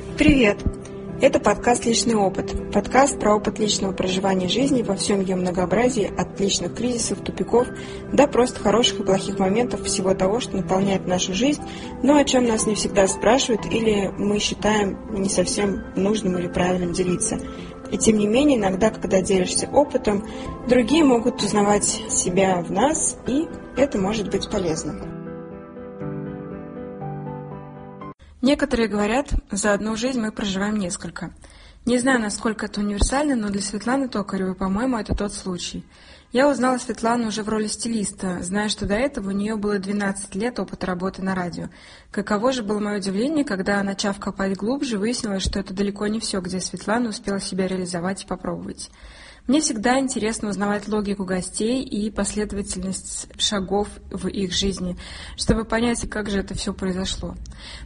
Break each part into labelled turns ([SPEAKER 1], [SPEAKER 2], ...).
[SPEAKER 1] Привет! Это подкаст «Личный опыт». Подкаст про опыт личного проживания жизни во всем ее многообразии, от личных кризисов, тупиков до просто хороших и плохих моментов всего того, что наполняет нашу жизнь, но о чем нас не всегда спрашивают или мы считаем не совсем нужным или правильным делиться. И тем не менее, иногда, когда делишься опытом, другие могут узнавать себя в нас, и это может быть полезно. Некоторые говорят, за одну жизнь мы проживаем несколько. Не знаю, насколько это универсально, но для Светланы Токаревой, по-моему, это тот случай. Я узнала Светлану уже в роли стилиста, зная, что до этого у нее было 12 лет опыта работы на радио. Каково же было мое удивление, когда, начав копать глубже, выяснилось, что это далеко не все, где Светлана успела себя реализовать и попробовать. Мне всегда интересно узнавать логику гостей и последовательность шагов в их жизни, чтобы понять, как же это все произошло.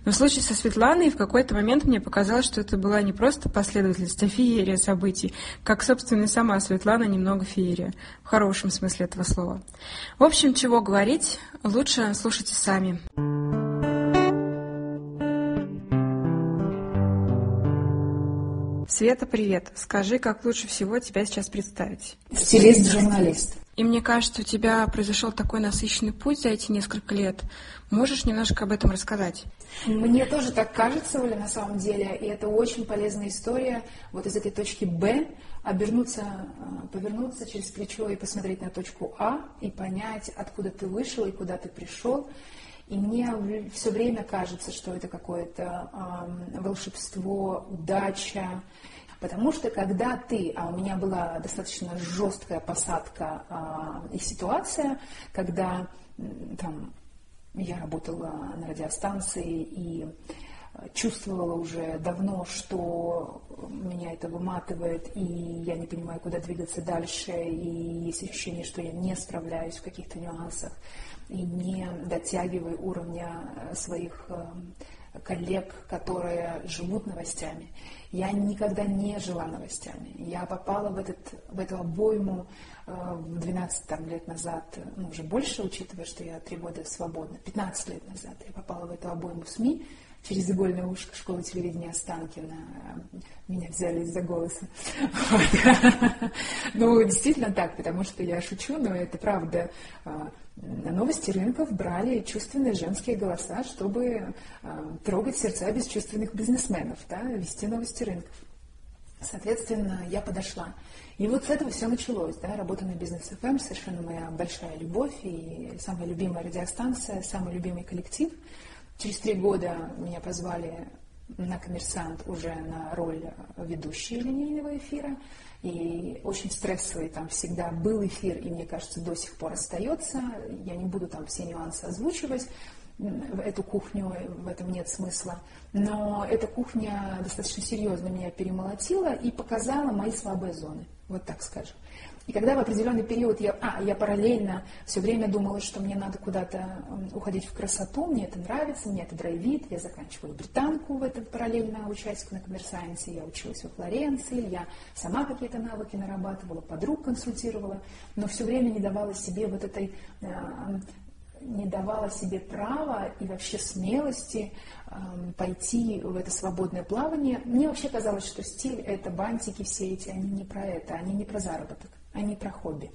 [SPEAKER 1] Но в случае со Светланой в какой-то момент мне показалось, что это была не просто последовательность, а феерия событий, как, собственно, и сама Светлана немного феерия, в хорошем смысле этого слова. В общем, чего говорить, лучше слушайте сами. Света, привет. Скажи, как лучше всего тебя сейчас представить?
[SPEAKER 2] Стилист-журналист.
[SPEAKER 1] И мне кажется, у тебя произошел такой насыщенный путь за эти несколько лет. Можешь немножко об этом рассказать?
[SPEAKER 2] Мне тоже так кажется, Оля, на самом деле. И это очень полезная история. Вот из этой точки «Б» обернуться, э, повернуться через плечо и посмотреть на точку А и понять, откуда ты вышел и куда ты пришел. И мне все время кажется, что это какое-то э, волшебство, удача. Потому что когда ты, а у меня была достаточно жесткая посадка э, и ситуация, когда там, я работала на радиостанции и чувствовала уже давно, что меня это выматывает, и я не понимаю, куда двигаться дальше, и есть ощущение, что я не справляюсь в каких-то нюансах и не дотягиваю уровня э, своих э, коллег, которые живут новостями. Я никогда не жила новостями. Я попала в, этот, в эту обойму э, 12 там, лет назад, ну, уже больше, учитывая, что я три года свободна, 15 лет назад я попала в эту обойму СМИ, через игольное ушко школы телевидения Останкина. Меня взяли из-за голоса. Ну, действительно так, потому что я шучу, но это правда. А, на новости рынков брали чувственные женские голоса, чтобы а, трогать сердца бесчувственных бизнесменов, да, вести новости рынков. Соответственно, я подошла. И вот с этого все началось, да, работа на бизнес FM, эм, совершенно моя большая любовь и самая любимая радиостанция, самый любимый коллектив – Через три года меня позвали на коммерсант уже на роль ведущей линейного эфира. И очень стрессовый там всегда был эфир, и мне кажется, до сих пор остается. Я не буду там все нюансы озвучивать в эту кухню, в этом нет смысла. Но эта кухня достаточно серьезно меня перемолотила и показала мои слабые зоны, вот так скажем. И когда в определенный период я, а, я параллельно все время думала, что мне надо куда-то уходить в красоту, мне это нравится, мне это драйвит, я заканчивала британку в этом параллельно участию на коммерсайенсе, я училась во Флоренции, я сама какие-то навыки нарабатывала, подруг консультировала, но все время не давала себе вот этой э, не давала себе права и вообще смелости пойти в это свободное плавание. Мне вообще казалось, что стиль это бантики все эти, они не про это, они не про заработок а не про хобби.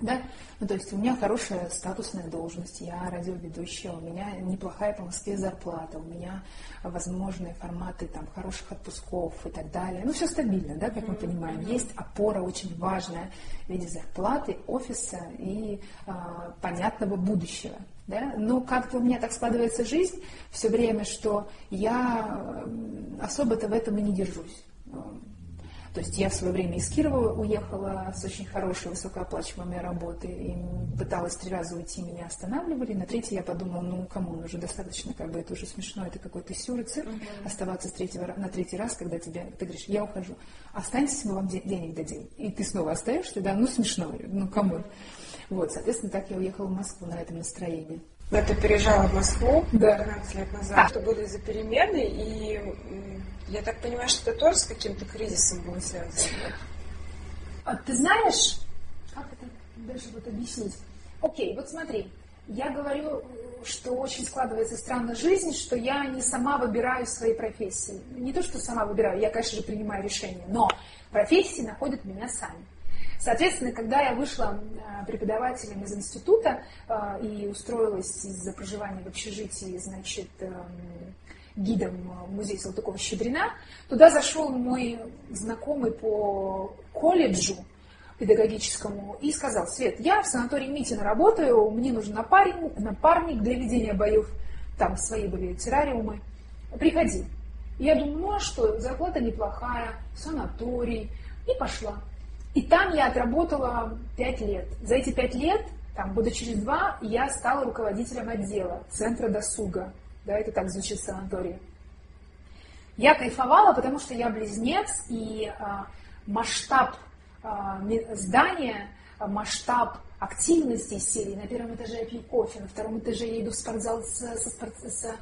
[SPEAKER 2] Да? Ну, то есть у меня хорошая статусная должность, я радиоведущая, у меня неплохая по Москве зарплата, у меня возможные форматы там, хороших отпусков и так далее. Ну, все стабильно, да, как мы понимаем. Есть опора очень важная в виде зарплаты, офиса и э, понятного будущего. Да? Но как-то у меня так складывается жизнь все время, что я особо-то в этом и не держусь. То есть я в свое время из Кирова уехала с очень хорошей, высокооплачиваемой работы, и пыталась три раза уйти, меня останавливали. На третий я подумала, ну, кому, уже достаточно, как бы это уже смешно, это какой-то сюр и цирк, uh-huh. оставаться с третьего, на третий раз, когда тебе, ты говоришь, я ухожу, останьтесь, мы вам денег дадим. И ты снова остаешься, да, ну, смешно, ну, кому. Вот, соответственно, так я уехала в Москву на этом настроении.
[SPEAKER 1] Но ты переезжала в Москву
[SPEAKER 2] да.
[SPEAKER 1] 12 лет назад, а. что были за перемены, и я так понимаю, что это тоже с каким-то кризисом было связано.
[SPEAKER 2] А, ты знаешь, как это дальше вот объяснить? Окей, вот смотри, я говорю что очень складывается странная жизнь, что я не сама выбираю свои профессии. Не то, что сама выбираю, я, конечно же, принимаю решения, но профессии находят меня сами. Соответственно, когда я вышла э, преподавателем из института э, и устроилась из-за проживания в общежитии, значит, эм, гидом в музей Салтыкова-Щедрина, туда зашел мой знакомый по колледжу, педагогическому и сказал, Свет, я в санатории Митина работаю, мне нужен напарник, напарник для ведения боев, там свои были террариумы, приходи. я думаю, ну а что, зарплата неплохая, санаторий, и пошла. И там я отработала пять лет. За эти пять лет, там, года через два, я стала руководителем отдела Центра досуга. Да, это так звучит в санатории. Я кайфовала, потому что я близнец, и а, масштаб а, здание, а, масштаб активности серии. На первом этаже я пью кофе, на втором этаже я иду в спортзал с, со, с а,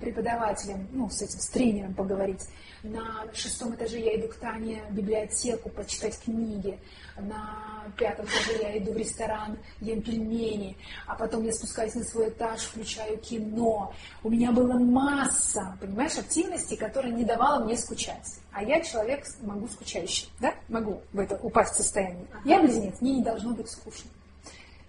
[SPEAKER 2] преподавателем, ну, с этим, с тренером поговорить. На шестом этаже я иду к Тане в библиотеку почитать книги. На пятом этаже я иду в ресторан, ем пельмени. А потом я спускаюсь на свой этаж, включаю кино. У меня была масса, понимаешь, активностей, которая не давала мне скучать. А я человек, могу скучающий, да? Могу в это упасть в состояние. Я близнец, мне не должно быть скучно.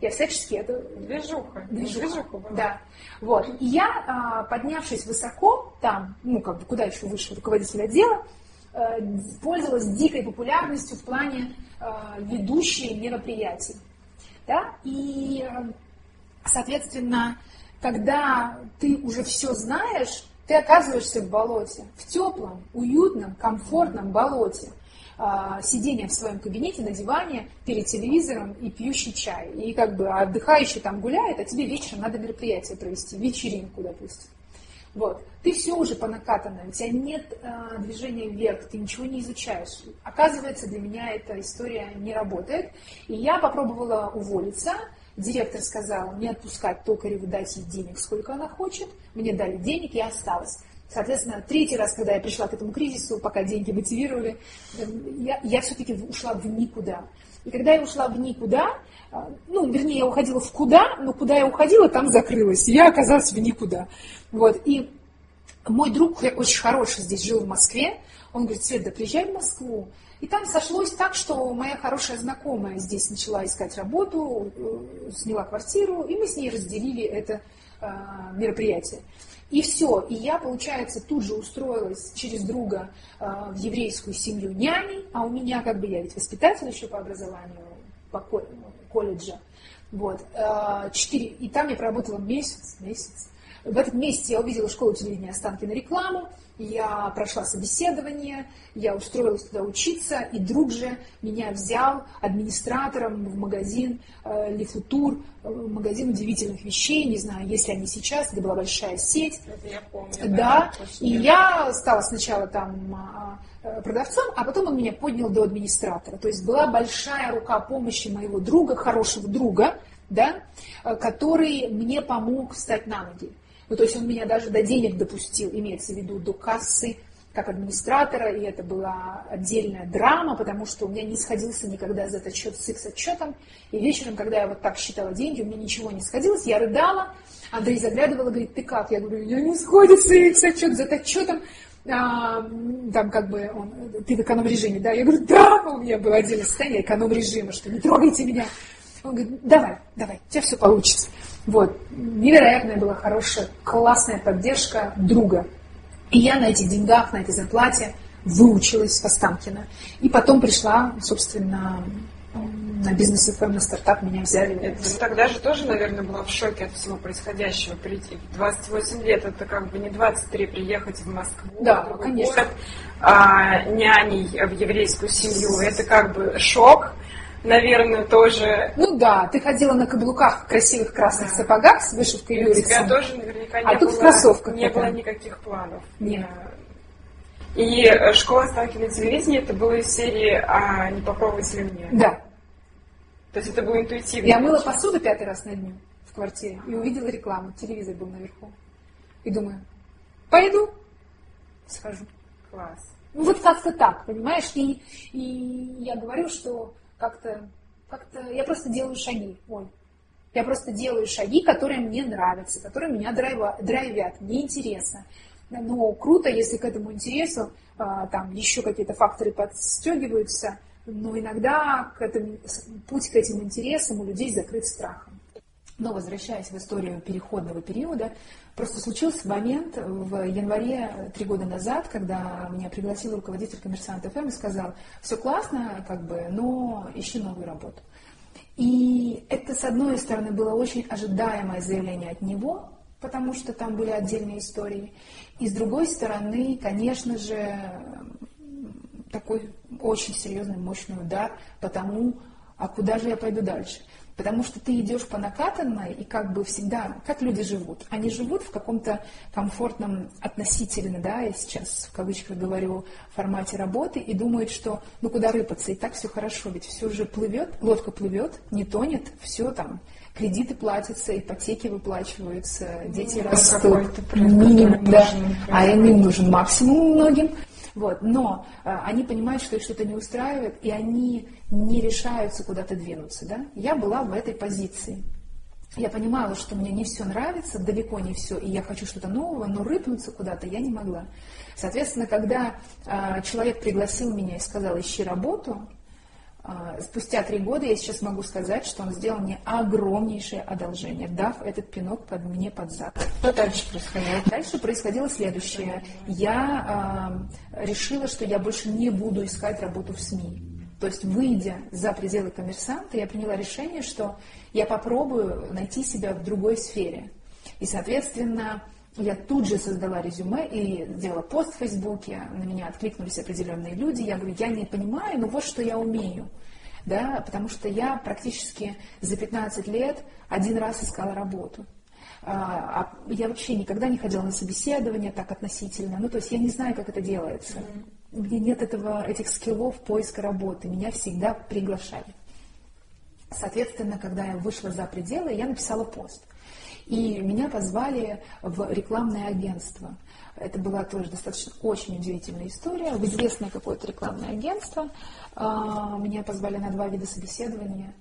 [SPEAKER 2] Я всячески это...
[SPEAKER 1] Движуха.
[SPEAKER 2] Движуха, Движуха да. Вот. И я, а, поднявшись высоко, там, ну, как бы, куда еще выше руководителя отдела, э, пользовалась дикой популярностью в плане э, ведущей мероприятий. Да? И, э, соответственно, когда ты уже все знаешь, ты оказываешься в болоте, в теплом, уютном, комфортном болоте. А, сидение в своем кабинете на диване перед телевизором и пьющий чай. И как бы отдыхающий там гуляет, а тебе вечером надо мероприятие провести, вечеринку, допустим. Вот. Ты все уже понакатано, у тебя нет э, движения вверх, ты ничего не изучаешь. Оказывается, для меня эта история не работает. И я попробовала уволиться. Директор сказал не отпускать токареву, дать ей денег, сколько она хочет. Мне дали денег, я осталась. Соответственно, третий раз, когда я пришла к этому кризису, пока деньги мотивировали, я, я все-таки ушла в никуда. И когда я ушла в никуда, а, ну, вернее, я уходила в куда, но куда я уходила, там закрылась. Я оказалась в никуда. Вот. И мой друг, очень хороший, здесь жил в Москве, он говорит, Свет, да приезжай в Москву. И там сошлось так, что моя хорошая знакомая здесь начала искать работу, э, сняла квартиру, и мы с ней разделили это э, мероприятие. И все. И я, получается, тут же устроилась через друга э, в еврейскую семью няней, а у меня, как бы, я ведь воспитатель еще по образованию, по колледжа. Вот. Э, четыре. И там я проработала месяц, месяц. В этот месяц я увидела школу телевидения Останкина рекламу, я прошла собеседование, я устроилась туда учиться, и друг же меня взял администратором в магазин э, Лифутур, э, магазин удивительных вещей, не знаю, если они сейчас, это была большая сеть.
[SPEAKER 1] Это я помню.
[SPEAKER 2] Да, да и я стала сначала там а, а, продавцом, а потом он меня поднял до администратора. То есть была большая рука помощи моего друга, хорошего друга, да, э, который мне помог встать на ноги. Ну, то есть он меня даже до денег допустил, имеется в виду до кассы, как администратора, и это была отдельная драма, потому что у меня не сходился никогда этот отчет с их отчетом. И вечером, когда я вот так считала деньги, у меня ничего не сходилось, я рыдала. Андрей заглядывал и говорит, ты как? Я говорю, у меня не сходится их отчет за отчетом. А, там как бы он, ты в эконом-режиме, да? Я говорю, да, у меня было отдельное состояние эконом-режима, что не трогайте меня. Он говорит, давай, давай, у тебя все получится. Вот. Невероятная была хорошая, классная поддержка друга. И я на этих деньгах, на этой зарплате выучилась в Останкино. И потом пришла, собственно, на бизнес ФМ, на стартап меня взяли.
[SPEAKER 1] Это тогда же тоже, наверное, была в шоке от всего происходящего. Прийти в 28 лет, это как бы не 23 приехать в Москву,
[SPEAKER 2] да, конечно. город,
[SPEAKER 1] а, няней в еврейскую семью. Это как бы шок наверное, тоже...
[SPEAKER 2] Ну да, ты ходила на каблуках в красивых красных да. сапогах с вышивкой Юриксон.
[SPEAKER 1] У тебя тоже наверняка
[SPEAKER 2] не
[SPEAKER 1] а
[SPEAKER 2] было... тут в кроссовках.
[SPEAKER 1] Не было никаких планов.
[SPEAKER 2] Нет.
[SPEAKER 1] И э, школа Сталкина телевидения это было из серии «А не попробовать ли мне?»
[SPEAKER 2] Да.
[SPEAKER 1] То есть это было интуитивно?
[SPEAKER 2] Я мыла посуду пятый раз на дню в квартире и увидела рекламу, телевизор был наверху. И думаю, пойду, схожу.
[SPEAKER 1] Класс.
[SPEAKER 2] Ну вот как-то так, понимаешь? И, и я говорю, что как-то, как-то я просто делаю шаги. Ой,
[SPEAKER 3] Я просто делаю шаги, которые мне нравятся, которые меня драйвят, мне интересно. Но круто, если к этому интересу а, там еще какие-то факторы подстегиваются, но иногда к этому, путь к этим интересам у людей закрыт страхом.
[SPEAKER 2] Но возвращаясь в историю переходного периода, просто случился момент в январе три года назад, когда меня пригласил руководитель коммерсант ФМ и сказал, все классно, как бы, но ищи новую работу. И это, с одной стороны, было очень ожидаемое заявление от него, потому что там были отдельные истории. И с другой стороны, конечно же, такой очень серьезный, мощный удар по тому, а куда же я пойду дальше. Потому что ты идешь по накатанной, и как бы всегда, как люди живут? Они живут в каком-то комфортном относительно, да, я сейчас в кавычках говорю, формате работы, и думают, что ну куда рыпаться, и так все хорошо, ведь все уже плывет, лодка плывет, не тонет, все там, кредиты платятся, ипотеки выплачиваются, дети ну, растут, минимум, да, а им нужен максимум многим. Вот. Но а, они понимают, что их что-то не устраивает, и они не решаются куда-то двинуться. Да? Я была в этой позиции. Я понимала, что мне не все нравится, далеко не все, и я хочу что-то нового, но рыпнуться куда-то я не могла. Соответственно, когда э, человек пригласил меня и сказал, ищи работу, э, спустя три года я сейчас могу сказать, что он сделал мне огромнейшее одолжение, дав этот пинок под мне под зад.
[SPEAKER 1] Что дальше происходило?
[SPEAKER 2] Дальше происходило следующее. Я э, решила, что я больше не буду искать работу в СМИ. То есть, выйдя за пределы коммерсанта, я приняла решение, что я попробую найти себя в другой сфере. И, соответственно, я тут же создала резюме и сделала пост в Фейсбуке, на меня откликнулись определенные люди. Я говорю, я не понимаю, но вот что я умею. Да, потому что я практически за 15 лет один раз искала работу. А, а я вообще никогда не ходила на собеседование так относительно. Ну, то есть я не знаю, как это делается. У меня нет этого, этих скиллов поиска работы, меня всегда приглашали. Соответственно, когда я вышла за пределы, я написала пост. И меня позвали в рекламное агентство. Это была тоже достаточно очень удивительная история. В известное какое-то рекламное агентство. А, меня позвали на два вида собеседования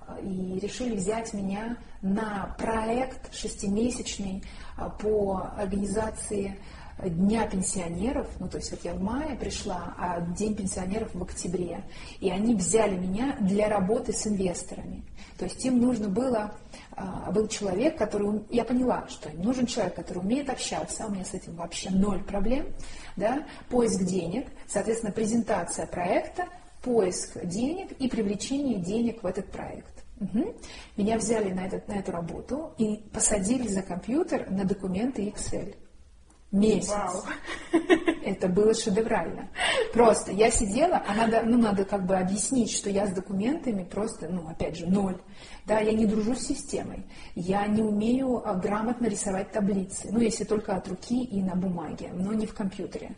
[SPEAKER 2] а, и решили взять меня на проект шестимесячный а, по организации Дня пенсионеров, ну то есть вот я в мае пришла, а День пенсионеров в октябре, и они взяли меня для работы с инвесторами. То есть им нужно было, а, был человек, который, я поняла, что им нужен человек, который умеет общаться, а у меня с этим вообще ноль проблем, да, поиск денег, соответственно, презентация проекта, поиск денег и привлечение денег в этот проект. Угу. Меня взяли на, этот, на эту работу и посадили за компьютер на документы Excel месяц. Вау. Это было шедеврально. Просто я сидела, а надо, ну, надо как бы объяснить, что я с документами просто, ну, опять же, ноль. Да, я не дружу с системой. Я не умею а, грамотно рисовать таблицы. Ну, если только от руки и на бумаге, но не в компьютере.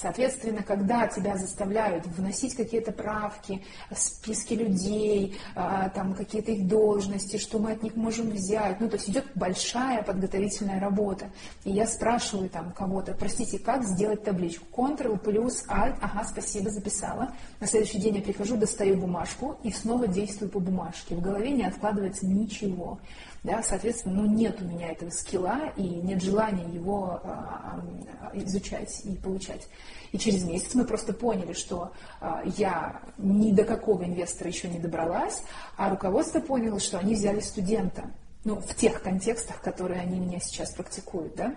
[SPEAKER 2] Соответственно, когда тебя заставляют вносить какие-то правки, списки людей, а, там какие-то их должности, что мы от них можем взять, ну то есть идет большая подготовительная работа. И я спрашиваю там кого-то, простите, как сделать табличку? Ctrl плюс Alt, ага, спасибо, записала. На следующий день я прихожу, достаю бумажку и снова действую по бумажке. В голове не откладывается ничего. Да, соответственно, ну, нет у меня этого скилла и нет желания его а, изучать и получать. И через месяц мы просто поняли, что а, я ни до какого инвестора еще не добралась, а руководство поняло, что они взяли студента. Ну, в тех контекстах, которые они меня сейчас практикуют, да.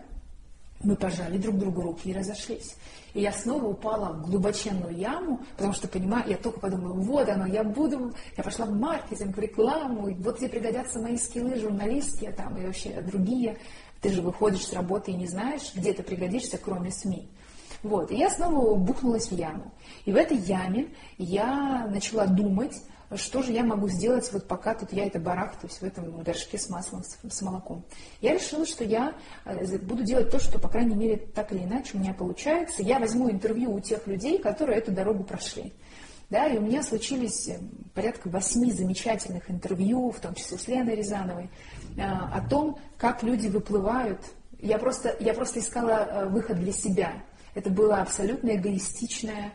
[SPEAKER 2] Мы пожали друг другу руки и разошлись. И я снова упала в глубоченную яму, потому что, понимаю, я только подумала, вот оно, я буду, я пошла в маркетинг, в рекламу, и вот где пригодятся мои скиллы журналистские там и вообще другие. Ты же выходишь с работы и не знаешь, где ты пригодишься, кроме СМИ. Вот, и я снова бухнулась в яму. И в этой яме я начала думать, что же я могу сделать, вот пока тут я это барахтаюсь в этом горшке с маслом, с, молоком. Я решила, что я э, буду делать то, что, по крайней мере, так или иначе у меня получается. Я возьму интервью у тех людей, которые эту дорогу прошли. Да, и у меня случились э, порядка восьми замечательных интервью, в том числе с Леной Рязановой, э, о том, как люди выплывают. Я просто, я просто искала выход для себя. Это была абсолютно эгоистичная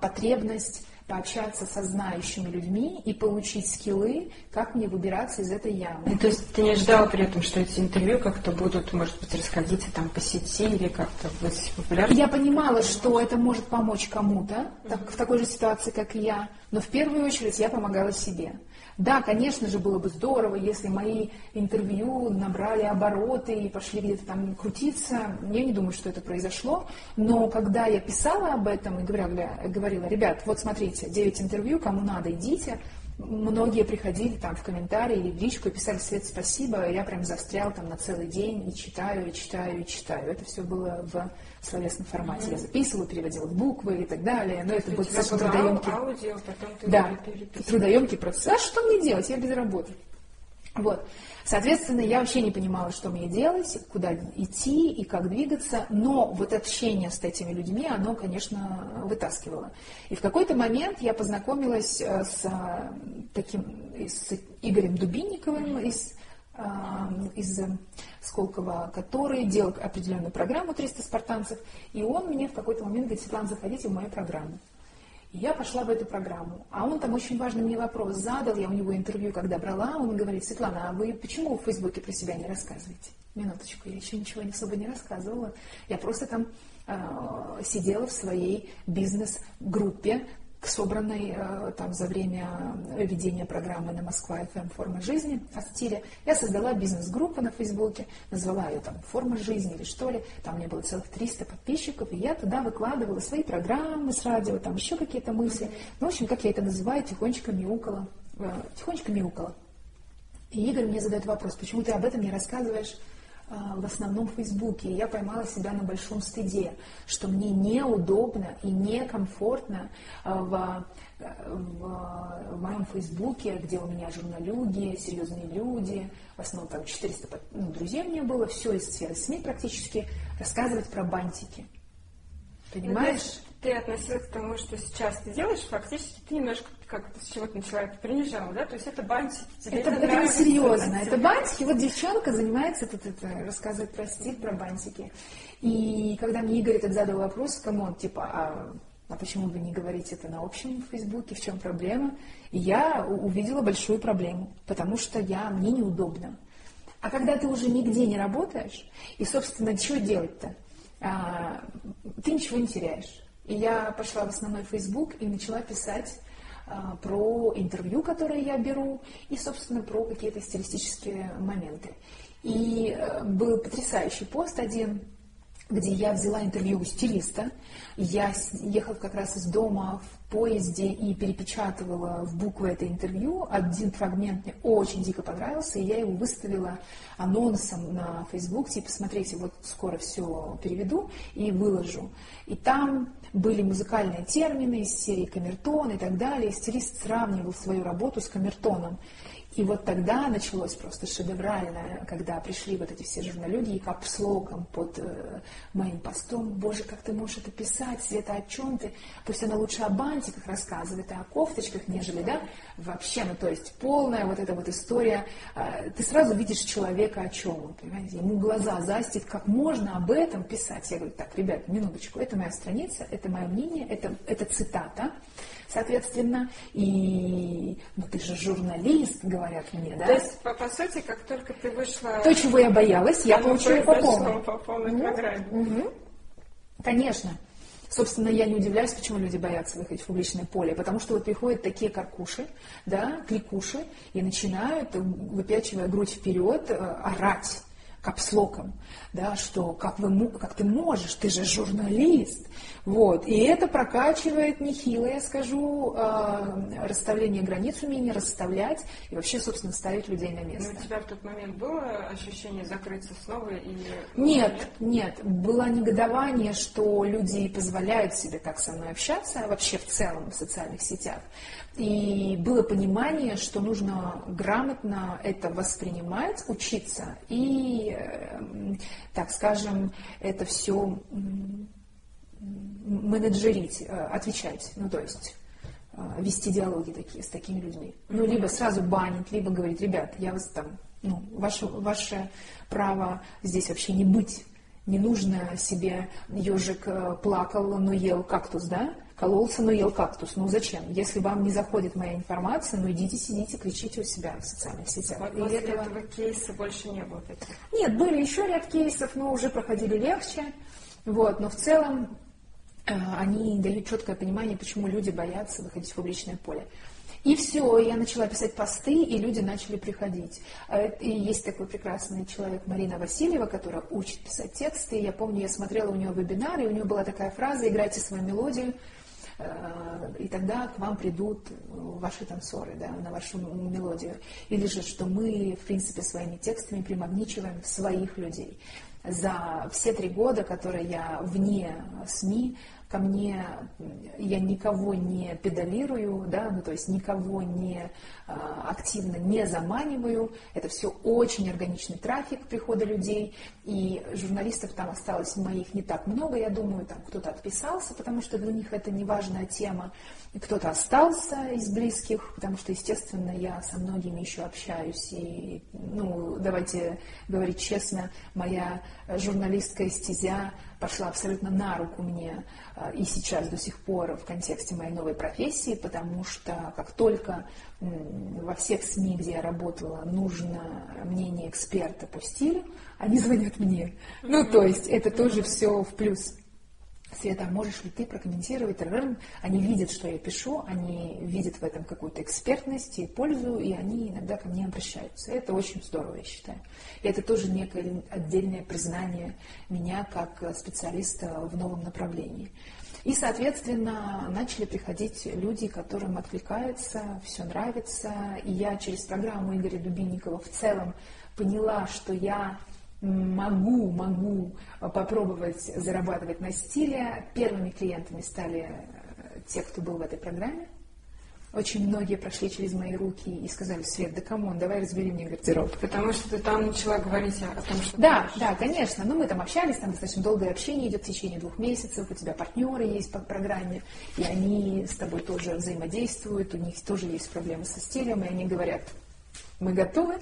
[SPEAKER 2] потребность пообщаться со знающими людьми и получить скиллы, как мне выбираться из этой ямы.
[SPEAKER 1] Ну, то есть ты не ожидала при этом, что эти интервью как-то будут, может быть, расходиться там по сети или как-то быть популярными?
[SPEAKER 2] Я понимала, что это может помочь кому-то так, в такой же ситуации, как и я, но в первую очередь я помогала себе. Да, конечно же, было бы здорово, если мои интервью набрали обороты и пошли где-то там крутиться. Я не думаю, что это произошло. Но когда я писала об этом и говорила, говорила, ребят, вот смотрите, 9 интервью, кому надо, идите, многие приходили там в комментарии или в личку и писали «Свет, спасибо», я прям застрял там на целый день и читаю, и читаю, и читаю. Это все было в словесном формате. Mm-hmm. Я записывала, переводила буквы и так далее. Но это был достаточно трудоемкий...
[SPEAKER 1] Аудио, потом ты
[SPEAKER 2] да, трудоемкий процесс. А что мне делать? Я без работы. Вот. Соответственно, я вообще не понимала, что мне делать, куда идти и как двигаться, но вот общение с этими людьми, оно, конечно, вытаскивало. И в какой-то момент я познакомилась э, с таким, с Игорем Дубинниковым из из Сколково, который делал определенную программу «300 спартанцев», и он мне в какой-то момент говорит, Светлана, заходите в мою программу. Я пошла в эту программу. А он там очень важный мне вопрос задал, я у него интервью когда брала, он говорит, Светлана, а вы почему в Фейсбуке про себя не рассказываете? Минуточку, я еще ничего особо не рассказывала. Я просто там э, сидела в своей бизнес-группе, собранной э, там за время ведения программы на Москва ФМ «Форма жизни» о стиле. Я создала бизнес-группу на Фейсбуке, назвала ее там «Форма жизни» или что ли. Там мне было целых 300 подписчиков, и я туда выкладывала свои программы с радио, там еще какие-то мысли. Ну, в общем, как я это называю, тихонечко мяукала. Э, тихонечко мяукала. И Игорь мне задает вопрос, почему ты об этом не рассказываешь в основном в Фейсбуке. И я поймала себя на большом стыде, что мне неудобно и некомфортно а, в, в, в моем Фейсбуке, где у меня журналюги, серьезные люди, в основном там 400 ну, друзей мне было, все из сферы СМИ практически, рассказывать про бантики. Понимаешь?
[SPEAKER 1] ты относилась к тому, что сейчас ты делаешь, фактически ты немножко как с чего-то это принижала, да? То есть это бантики.
[SPEAKER 2] Тебе это, это, это не серьезно. Это бантики. Вот девчонка занимается тут это, рассказывает про стиль, про бантики. И когда мне Игорь этот задал вопрос, кому он, типа, а, а почему вы не говорите это на общем Фейсбуке, в чем проблема? И я увидела большую проблему, потому что я, мне неудобно. А когда ты уже нигде не работаешь, и, собственно, что делать-то? А, ты ничего не теряешь. И я пошла в основной Facebook и начала писать про интервью, которые я беру, и, собственно, про какие-то стилистические моменты. И а, был потрясающий пост один, где я взяла интервью у стилиста. Я ехала как раз из дома в поезде и перепечатывала в буквы это интервью. Один фрагмент мне очень дико понравился, и я его выставила анонсом на Facebook, типа, смотрите, вот скоро все переведу и выложу. И там были музыкальные термины из серии камертон и так далее. И стилист сравнивал свою работу с камертоном. И вот тогда началось просто шедевральное, когда пришли вот эти все журналюги и капслогом под э, моим постом, боже, как ты можешь это писать, Света, о чем ты? Пусть она лучше о бантиках рассказывает, а о кофточках, нежели, да? Вообще, ну то есть полная вот эта вот история, э, ты сразу видишь человека, о чем он, понимаете? Ему глаза застит, как можно об этом писать. Я говорю, так, ребят, минуточку, это моя страница, это мое мнение, это, это цитата, соответственно, и ну ты же журналист, говорят мне, да?
[SPEAKER 1] То есть, по, по сути, как только ты вышла...
[SPEAKER 2] То, чего я боялась, я получила по полной.
[SPEAKER 1] по полной программе.
[SPEAKER 2] Угу. Конечно. Собственно, я не удивляюсь, почему люди боятся выходить в публичное поле, потому что вот приходят такие каркуши, да, кликуши, и начинают, выпячивая грудь вперед, э, орать капслоком, да, что как, вы, как ты можешь, ты же журналист. Вот. И это прокачивает нехило, я скажу, э, расставление границ, умение расставлять и вообще, собственно, ставить людей на место.
[SPEAKER 1] Но у тебя в тот момент было ощущение закрыться снова? И...
[SPEAKER 2] Нет, нет. Было негодование, что люди позволяют себе так со мной общаться, вообще в целом в социальных сетях. И было понимание, что нужно грамотно это воспринимать, учиться и, э, так скажем, это все менеджерить, э, отвечать, ну то есть э, вести диалоги такие с такими людьми. Ну, либо сразу банить, либо говорить, ребят, я вас там, ну, ваше, ваше право здесь вообще не быть Не нужно себе ежик э, плакал, но ел кактус, да? Кололся, но ел кактус. Ну зачем? Если вам не заходит моя информация, ну идите, сидите, кричите у себя в социальных сетях.
[SPEAKER 1] Вот после этого... этого кейса больше не было таких?
[SPEAKER 2] Нет, были еще ряд кейсов, но уже проходили легче. Вот, но в целом э, они дают четкое понимание, почему люди боятся выходить в публичное поле. И все, я начала писать посты, и люди начали приходить. А и есть такой прекрасный человек Марина Васильева, которая учит писать тексты. Я помню, я смотрела у нее вебинар, и у нее была такая фраза «Играйте свою мелодию, и тогда к вам придут ваши танцоры да, на вашу мелодию. Или же, что мы, в принципе, своими текстами примагничиваем своих людей. За все три года, которые я вне СМИ, ко мне, я никого не педалирую, да, ну, то есть никого не а, активно не заманиваю. Это все очень органичный трафик прихода людей, и журналистов там осталось моих не так много, я думаю, там кто-то отписался, потому что для них это не важная тема, и кто-то остался из близких, потому что, естественно, я со многими еще общаюсь, и, ну, давайте говорить честно, моя журналистская стезя пошла абсолютно на руку мне а, и сейчас до сих пор в контексте моей новой профессии, потому что как только во всех СМИ, где я работала, нужно мнение эксперта по стилю, они звонят мне. Ну, то есть это тоже все в плюс. Света, можешь ли ты прокомментировать? Они видят, что я пишу, они видят в этом какую-то экспертность и пользу, и они иногда ко мне обращаются. Это очень здорово, я считаю. И это тоже некое отдельное признание меня как специалиста в новом направлении. И, соответственно, начали приходить люди, которым откликается, все нравится. И я через программу Игоря Дубинникова в целом поняла, что я могу, могу попробовать зарабатывать на стиле. Первыми клиентами стали э, те, кто был в этой программе. Очень многие прошли через мои руки и сказали, Свет, да come on, давай разбери мне гардероб.
[SPEAKER 1] Потому что ты там начала говорить о том, что...
[SPEAKER 2] Да, да, конечно. Ну, мы там общались, там достаточно долгое общение идет в течение двух месяцев, у тебя партнеры есть по программе, и они с тобой тоже взаимодействуют, у них тоже есть проблемы со стилем, и они говорят, мы готовы.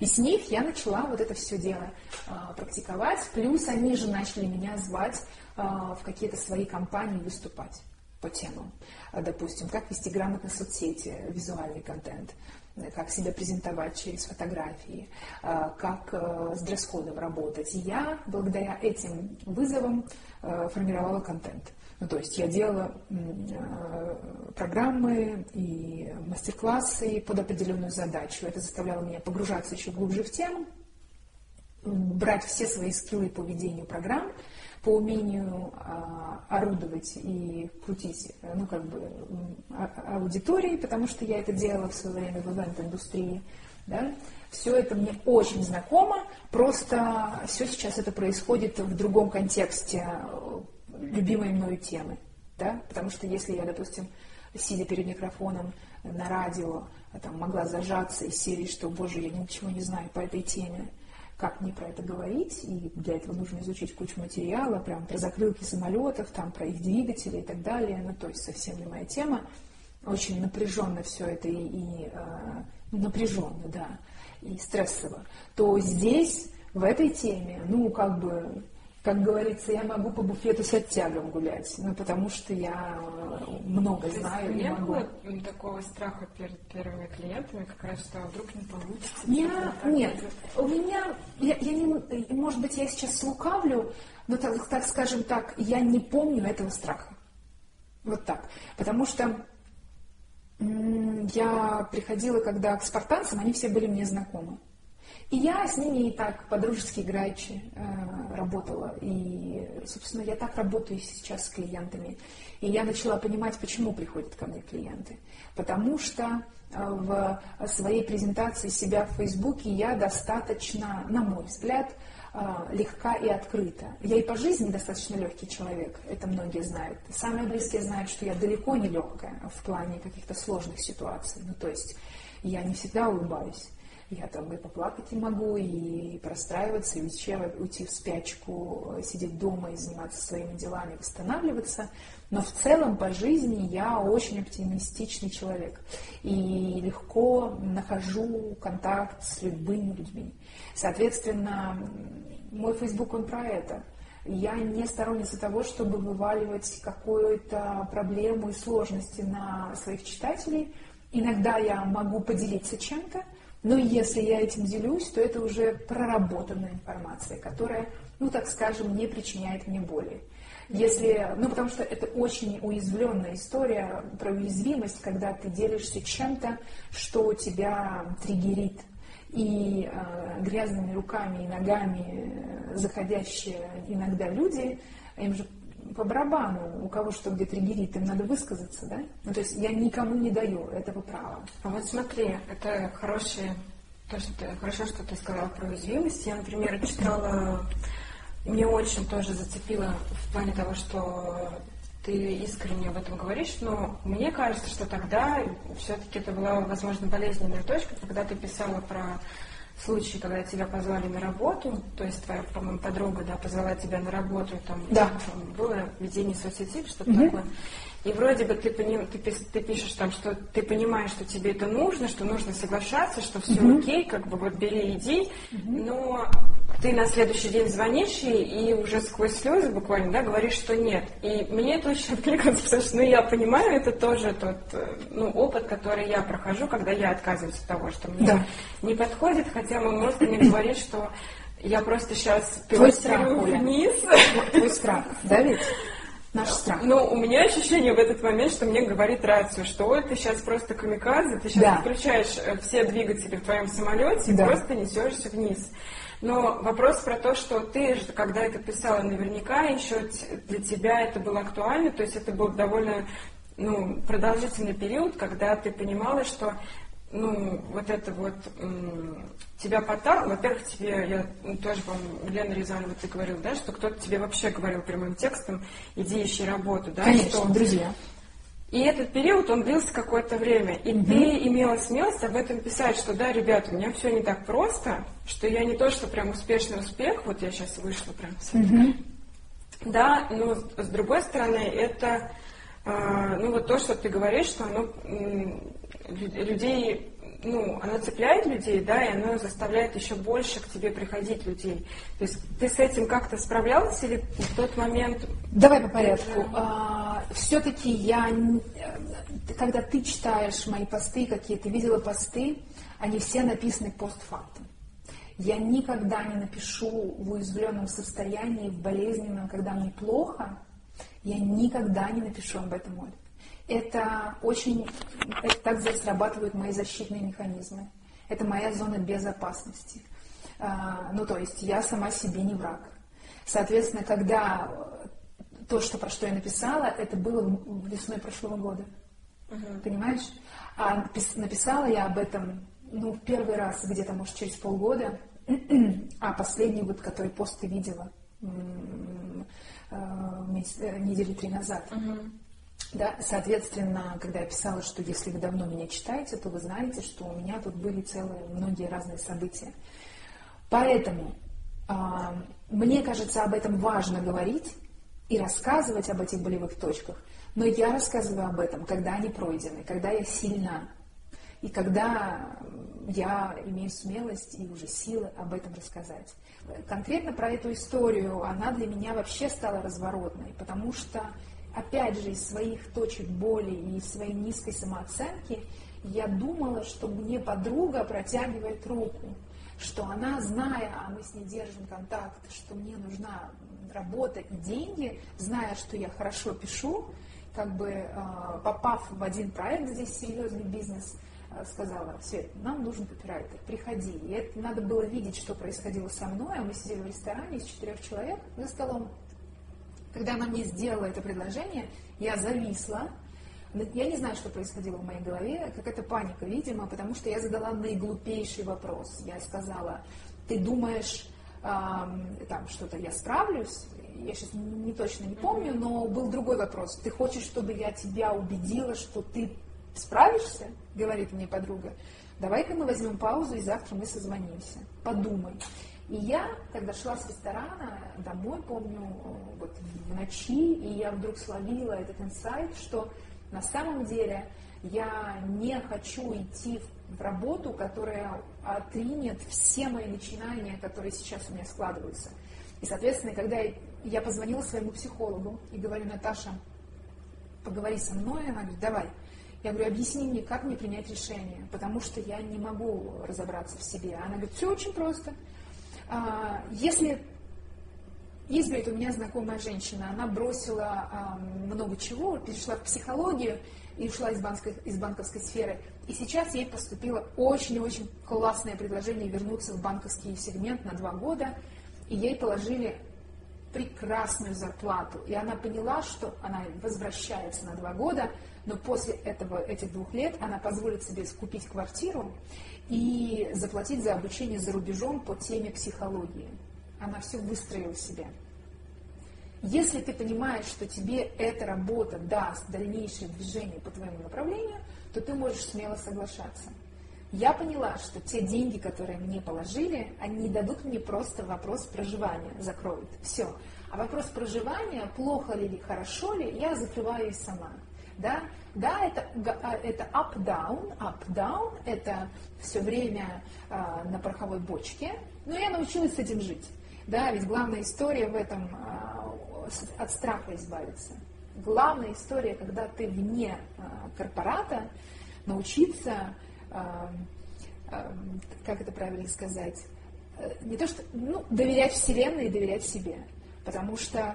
[SPEAKER 2] И с них я начала вот это все дело а, практиковать. Плюс они же начали меня звать а, в какие-то свои компании выступать по темам. А, допустим, как вести грамотно соцсети, визуальный контент, как себя презентовать через фотографии, как с дресс-кодом работать. И я благодаря этим вызовам формировала контент. Ну, то есть я делала программы и мастер-классы под определенную задачу. Это заставляло меня погружаться еще глубже в тему, брать все свои скиллы по ведению программ, по умению а, орудовать и крутить, ну, как бы, а, аудитории, потому что я это делала в свое время в ивент-индустрии, да, все это мне очень знакомо, просто все сейчас это происходит в другом контексте э, любимой мною темы, да, потому что если я, допустим, сидя перед микрофоном на радио, там, могла зажаться из серии, что, боже, я ничего не знаю по этой теме, как мне про это говорить, и для этого нужно изучить кучу материала, прям про закрылки самолетов, там, про их двигатели и так далее, ну, то есть совсем не моя тема. Очень напряженно все это и, и э, напряженно, да, и стрессово. То здесь, в этой теме, ну, как бы, как говорится, я могу по буфету с оттягом гулять, ну, потому что я много знаю.
[SPEAKER 1] Не могу. было такого страха перед первыми клиентами, как раз, что вдруг не получится?
[SPEAKER 2] Я, нет, у меня, я, я не, может быть, я сейчас слукавлю, но, так, так скажем так, я не помню этого страха. Вот так. Потому что я приходила, когда к спартанцам, они все были мне знакомы. И я с ними и так по-дружески играючи э, работала. И, собственно, я так работаю сейчас с клиентами. И я начала понимать, почему приходят ко мне клиенты. Потому что э, в своей презентации себя в Фейсбуке я достаточно, на мой взгляд, э, легка и открыта. Я и по жизни достаточно легкий человек, это многие знают. Самые близкие знают, что я далеко не легкая в плане каких-то сложных ситуаций. Ну, то есть я не всегда улыбаюсь. Я там и поплакать и могу, и простраиваться, и вообще уйти в спячку, сидеть дома и заниматься своими делами, восстанавливаться. Но в целом по жизни я очень оптимистичный человек и легко нахожу контакт с любыми людьми. Соответственно, мой Facebook, он про это. Я не сторонница того, чтобы вываливать какую-то проблему и сложности на своих читателей. Иногда я могу поделиться чем-то, но если я этим делюсь, то это уже проработанная информация, которая, ну так скажем, не причиняет мне боли. Если, ну потому что это очень уязвленная история про уязвимость, когда ты делишься чем-то, что тебя триггерит. И э, грязными руками и ногами заходящие иногда люди, им же по барабану, у кого что где триггерит, им надо высказаться, да? Ну, то есть я никому не даю этого права.
[SPEAKER 1] А вот смотри, это хорошее, то, что ты, хорошо, что ты сказала про уязвимость. Я, например, читала, мне очень тоже зацепило в плане того, что ты искренне об этом говоришь, но мне кажется, что тогда все-таки это была, возможно, болезненная точка, когда ты писала про случай, когда тебя позвали на работу, то есть твоя, по-моему, подруга, да, позвала тебя на работу, там,
[SPEAKER 2] да.
[SPEAKER 1] там было ведение соцсети, что-то угу. такое. И вроде бы ты, поним, ты, ты пишешь там, что ты понимаешь, что тебе это нужно, что нужно соглашаться, что все угу. окей, как бы вот бери, иди, угу. но ты на следующий день звонишь и, и уже сквозь слезы буквально, да, говоришь, что нет. И мне это очень откликается, потому что, ну, я понимаю, это тоже тот, э, ну, опыт, который я прохожу, когда я отказываюсь от того, что мне да. не подходит, хотя мой мозг мне говорит, что я просто сейчас
[SPEAKER 2] страх, вниз. Твой страх, да ведь? Наш страх.
[SPEAKER 1] Ну, у меня ощущение в этот момент, что мне говорит рацию, что ой, ты сейчас просто камикадзе, ты сейчас да. включаешь э, все двигатели в твоем самолете да. и просто несешься вниз. Но вопрос про то, что ты же, когда это писала, наверняка еще для тебя это было актуально, то есть это был довольно ну, продолжительный период, когда ты понимала, что ну, вот это вот тебя подталкивало, во-первых, тебе, я ну, тоже, по-моему, Лена Рязанова, ты говорил, да, что кто-то тебе вообще говорил прямым текстом, иди ищи работу, да?
[SPEAKER 2] Конечно,
[SPEAKER 1] что,
[SPEAKER 2] друзья.
[SPEAKER 1] И этот период, он длился какое-то время. И mm ты имела смелость об этом писать, что да, ребята, у меня все не так просто, что я не то, что прям успешный успех, вот я сейчас вышла прям с mm Да, но с другой стороны, это, э, ну вот то, что ты говоришь, что оно людей ну, оно цепляет людей, да, и оно заставляет еще больше к тебе приходить людей. То есть ты с этим как-то справлялась или в тот момент...
[SPEAKER 2] Давай по порядку. А, все-таки я, когда ты читаешь мои посты, какие ты видела посты, они все написаны постфактум. Я никогда не напишу в уязвленном состоянии, в болезненном, когда мне плохо, я никогда не напишу об этом, Оль это очень, это так здесь срабатывают мои защитные механизмы. Это моя зона безопасности. А, ну, то есть я сама себе не враг. Соответственно, когда то, что, про что я написала, это было весной прошлого года. Uh-huh. Понимаешь? А написала я об этом, ну, в первый раз где-то, может, через полгода, а последний вот, который пост ты видела а, э, недели три назад. Uh-huh. Да, соответственно, когда я писала, что если вы давно меня читаете, то вы знаете, что у меня тут были целые многие разные события. Поэтому э, мне кажется, об этом важно говорить и рассказывать об этих болевых точках. Но я рассказываю об этом, когда они пройдены, когда я сильна. И когда я имею смелость и уже силы об этом рассказать. Конкретно про эту историю, она для меня вообще стала разворотной, потому что опять же, из своих точек боли и из своей низкой самооценки, я думала, что мне подруга протягивает руку, что она, зная, а мы с ней держим контакт, что мне нужна работа и деньги, зная, что я хорошо пишу, как бы а, попав в один проект, здесь серьезный бизнес, а, сказала, Свет, нам нужен копирайтер, приходи. И это надо было видеть, что происходило со мной, а мы сидели в ресторане из четырех человек за столом, когда она мне сделала это предложение, я зависла. Я не знаю, что происходило в моей голове, какая-то паника, видимо, потому что я задала наиглупейший вопрос. Я сказала, ты думаешь, э, там что-то я справлюсь? Я сейчас не точно не помню, но был другой вопрос. Ты хочешь, чтобы я тебя убедила, что ты справишься? Говорит мне подруга. Давай-ка мы возьмем паузу, и завтра мы созвонимся. Подумай. И я, когда шла с ресторана домой, помню, вот в ночи, и я вдруг словила этот инсайт, что на самом деле я не хочу идти в работу, которая отринет все мои начинания, которые сейчас у меня складываются. И, соответственно, когда я позвонила своему психологу и говорю, Наташа, поговори со мной. Она говорит, давай. Я говорю, объясни мне, как мне принять решение, потому что я не могу разобраться в себе. Она говорит, все очень просто. А, если есть, говорит, у меня знакомая женщина, она бросила много чего, перешла в психологию и ушла из банковской, из банковской сферы. И сейчас ей поступило очень-очень классное предложение вернуться в банковский сегмент на два года, и ей положили прекрасную зарплату. И она поняла, что она возвращается на два года, но после этого, этих двух лет она позволит себе купить квартиру и заплатить за обучение за рубежом по теме психологии. Она все выстроила в себе. Если ты понимаешь, что тебе эта работа даст дальнейшее движение по твоему направлению, то ты можешь смело соглашаться. Я поняла, что те деньги, которые мне положили, они дадут мне просто вопрос проживания, закроют. Все. А вопрос проживания, плохо ли хорошо ли, я закрываю и сама. Да, да это, а, это up-down, up-down, это все время а, на пороховой бочке, но я научилась с этим жить. Да, ведь главная история в этом а, от страха избавиться. Главная история, когда ты вне а, корпората, научиться, а, а, как это правильно сказать, э, не то что, ну, доверять Вселенной и доверять себе. Потому что,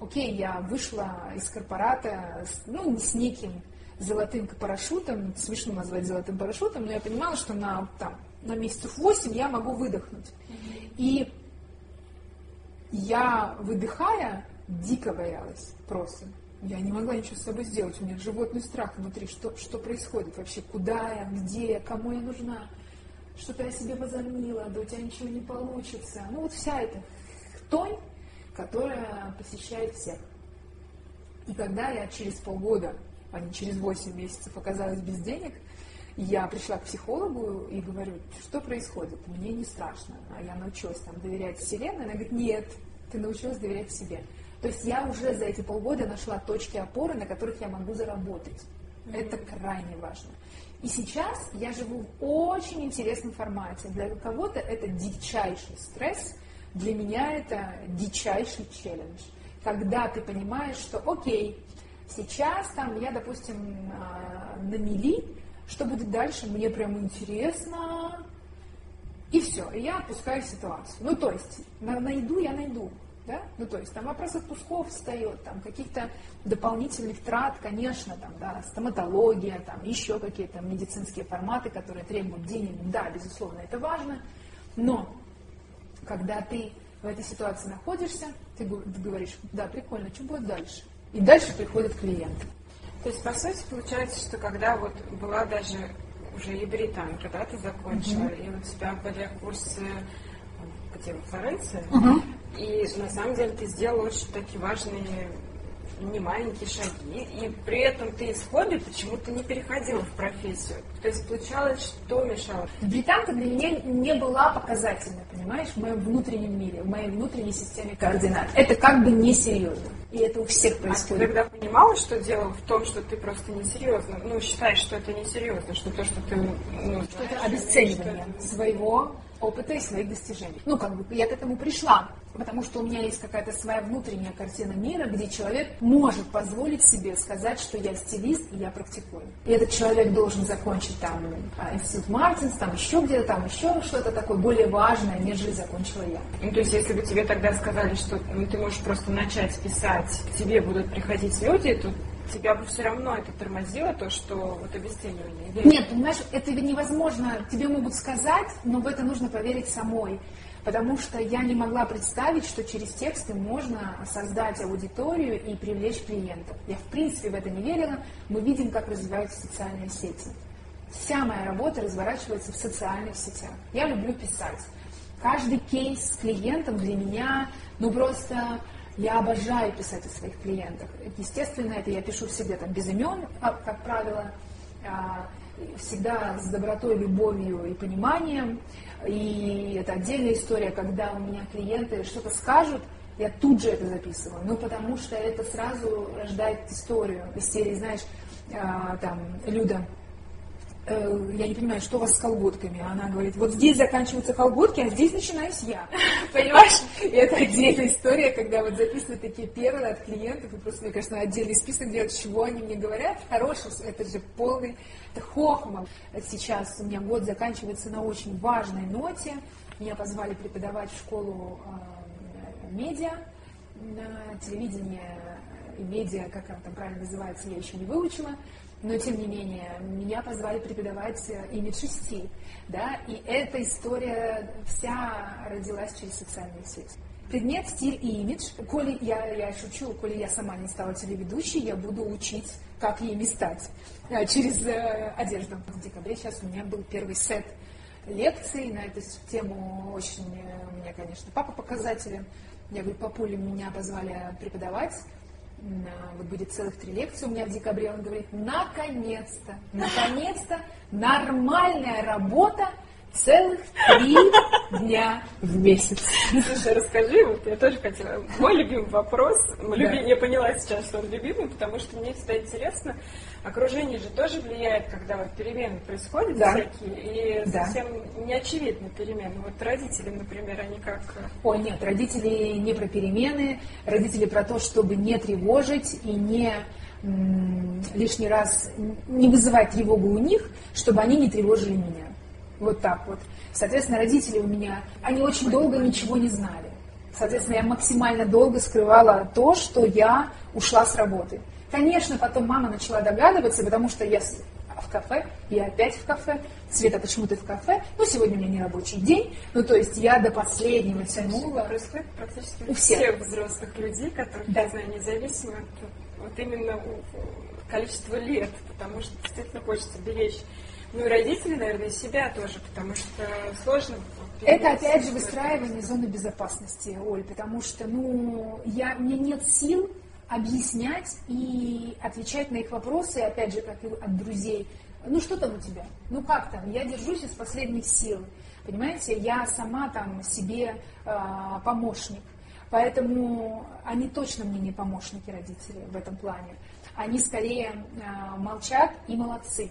[SPEAKER 2] окей, я вышла из корпората, ну, с неким золотым парашютом, смешно назвать золотым парашютом, но я понимала, что на, там, на месяцев 8 я могу выдохнуть. И я, выдыхая, дико боялась просто. Я не могла ничего с собой сделать. У меня животный страх внутри. Что, что происходит вообще? Куда я? Где я? Кому я нужна? Что-то я себе возомнила, да у тебя ничего не получится. Ну вот вся эта хтонь, которая посещает всех. И когда я через полгода, а не через 8 месяцев оказалась без денег, я пришла к психологу и говорю, что происходит, мне не страшно, а я научилась там доверять Вселенной, она говорит, нет, ты научилась доверять себе. То есть я уже за эти полгода нашла точки опоры, на которых я могу заработать. Mm-hmm. Это крайне важно. И сейчас я живу в очень интересном формате. Для кого-то это дичайший стресс, для меня это дичайший челлендж. Когда ты понимаешь, что окей, сейчас там я, допустим, а, на мели, что будет дальше, мне прям интересно. И все, и я отпускаю ситуацию. Ну, то есть, на, найду я найду. Да? Ну, то есть там вопрос отпусков встает, там каких-то дополнительных трат, конечно, там, да, стоматология, там еще какие-то медицинские форматы, которые требуют денег, да, безусловно, это важно, но когда ты в этой ситуации находишься, ты говоришь, да, прикольно, что будет дальше? И дальше приходят клиенты.
[SPEAKER 1] То есть, по сути, получается, что когда вот была даже уже и британка, да, ты закончила, mm-hmm. и у тебя были курсы где, во Флоренции, mm-hmm. и на самом деле ты сделала очень такие важные не маленькие шаги, и при этом ты из хобби почему-то не переходила в профессию. То есть получалось, что мешало?
[SPEAKER 2] Британка для меня не была показательной, понимаешь, в моем внутреннем мире, в моей внутренней системе координат. Это как бы несерьезно. И это у всех происходит.
[SPEAKER 1] А ты тогда понимала, что дело в том, что ты просто несерьезно, ну, считаешь, что это несерьезно, что то, что ты... Ну,
[SPEAKER 2] что это обесценивание что... своего опыта и своих достижений. Ну, как бы я к этому пришла, потому что у меня есть какая-то своя внутренняя картина мира, где человек может позволить себе сказать, что я стилист и я практикую. И этот человек должен закончить там а, институт Мартинс, там еще где-то, там еще что-то такое более важное, нежели закончила я.
[SPEAKER 1] Ну, то есть, если бы тебе тогда сказали, что ну, ты можешь просто начать писать, к тебе будут приходить люди, то тебя бы все равно это тормозило, то, что вот обесценивание?
[SPEAKER 2] Или... Нет, понимаешь, это невозможно. Тебе могут сказать, но в это нужно поверить самой. Потому что я не могла представить, что через тексты можно создать аудиторию и привлечь клиентов. Я в принципе в это не верила. Мы видим, как развиваются социальные сети. Вся моя работа разворачивается в социальных сетях. Я люблю писать. Каждый кейс с клиентом для меня, ну просто я обожаю писать о своих клиентах. Естественно, это я пишу всегда там без имен, как правило, а, всегда с добротой, любовью и пониманием. И это отдельная история, когда у меня клиенты что-то скажут, я тут же это записываю. Ну, потому что это сразу рождает историю из серии, знаешь, а, там, Люда, я не понимаю, что у вас с колготками? Она говорит, вот здесь заканчиваются колготки, а здесь начинаюсь я. Понимаешь? И это отдельная история, когда вот записаны такие перлы от клиентов, и просто, мне кажется, отдельный список делать, чего они мне говорят. Хороший, это же полный, это хохма. Сейчас у меня год заканчивается на очень важной ноте. Меня позвали преподавать в школу э, медиа, на телевидение и медиа, как она там правильно называется, я еще не выучила но тем не менее, меня позвали преподавать имидж стиль, да, и эта история вся родилась через социальные сети. Предмет стиль и имидж. Коли я, я шучу, коли я сама не стала телеведущей, я буду учить, как ими стать а, через э, одежду. В декабре сейчас у меня был первый сет лекций на эту тему. Очень э, у меня, конечно, папа показателен. Я говорю, папуля, меня позвали преподавать вот будет целых три лекции у меня в декабре, он говорит, наконец-то, наконец-то нормальная работа целых три дня в месяц.
[SPEAKER 1] Слушай, расскажи, вот я тоже хотела. Мой любимый вопрос, да. я поняла сейчас, что он любимый, потому что мне всегда интересно, окружение же тоже влияет, когда вот перемены происходят да. всякие, и да. совсем не очевидны перемены. Вот родители, например, они как...
[SPEAKER 2] О, нет, родители не про перемены, родители про то, чтобы не тревожить и не лишний раз не вызывать тревогу у них, чтобы они не тревожили меня. Вот так вот. Соответственно, родители у меня, они очень долго ничего не знали. Соответственно, я максимально долго скрывала то, что я ушла с работы. Конечно, потом мама начала догадываться, потому что я в кафе, я опять в кафе. Света, почему ты в кафе? Ну, сегодня у меня не рабочий день. Ну, то есть я до последнего тянула.
[SPEAKER 1] Происходит практически у всех, всех взрослых людей, которых, да. я знаю, независимо от вот именно количества лет, потому что действительно хочется беречь ну и родители, наверное, себя тоже, потому что сложно.
[SPEAKER 2] Это опять же выстраивание зоны безопасности, Оль, потому что, ну, я, у меня нет сил объяснять и отвечать на их вопросы, опять же, как и от друзей. Ну что там у тебя? Ну как там? Я держусь из последних сил. Понимаете, я сама там себе э, помощник. Поэтому они точно мне не помощники, родители, в этом плане. Они скорее э, молчат и молодцы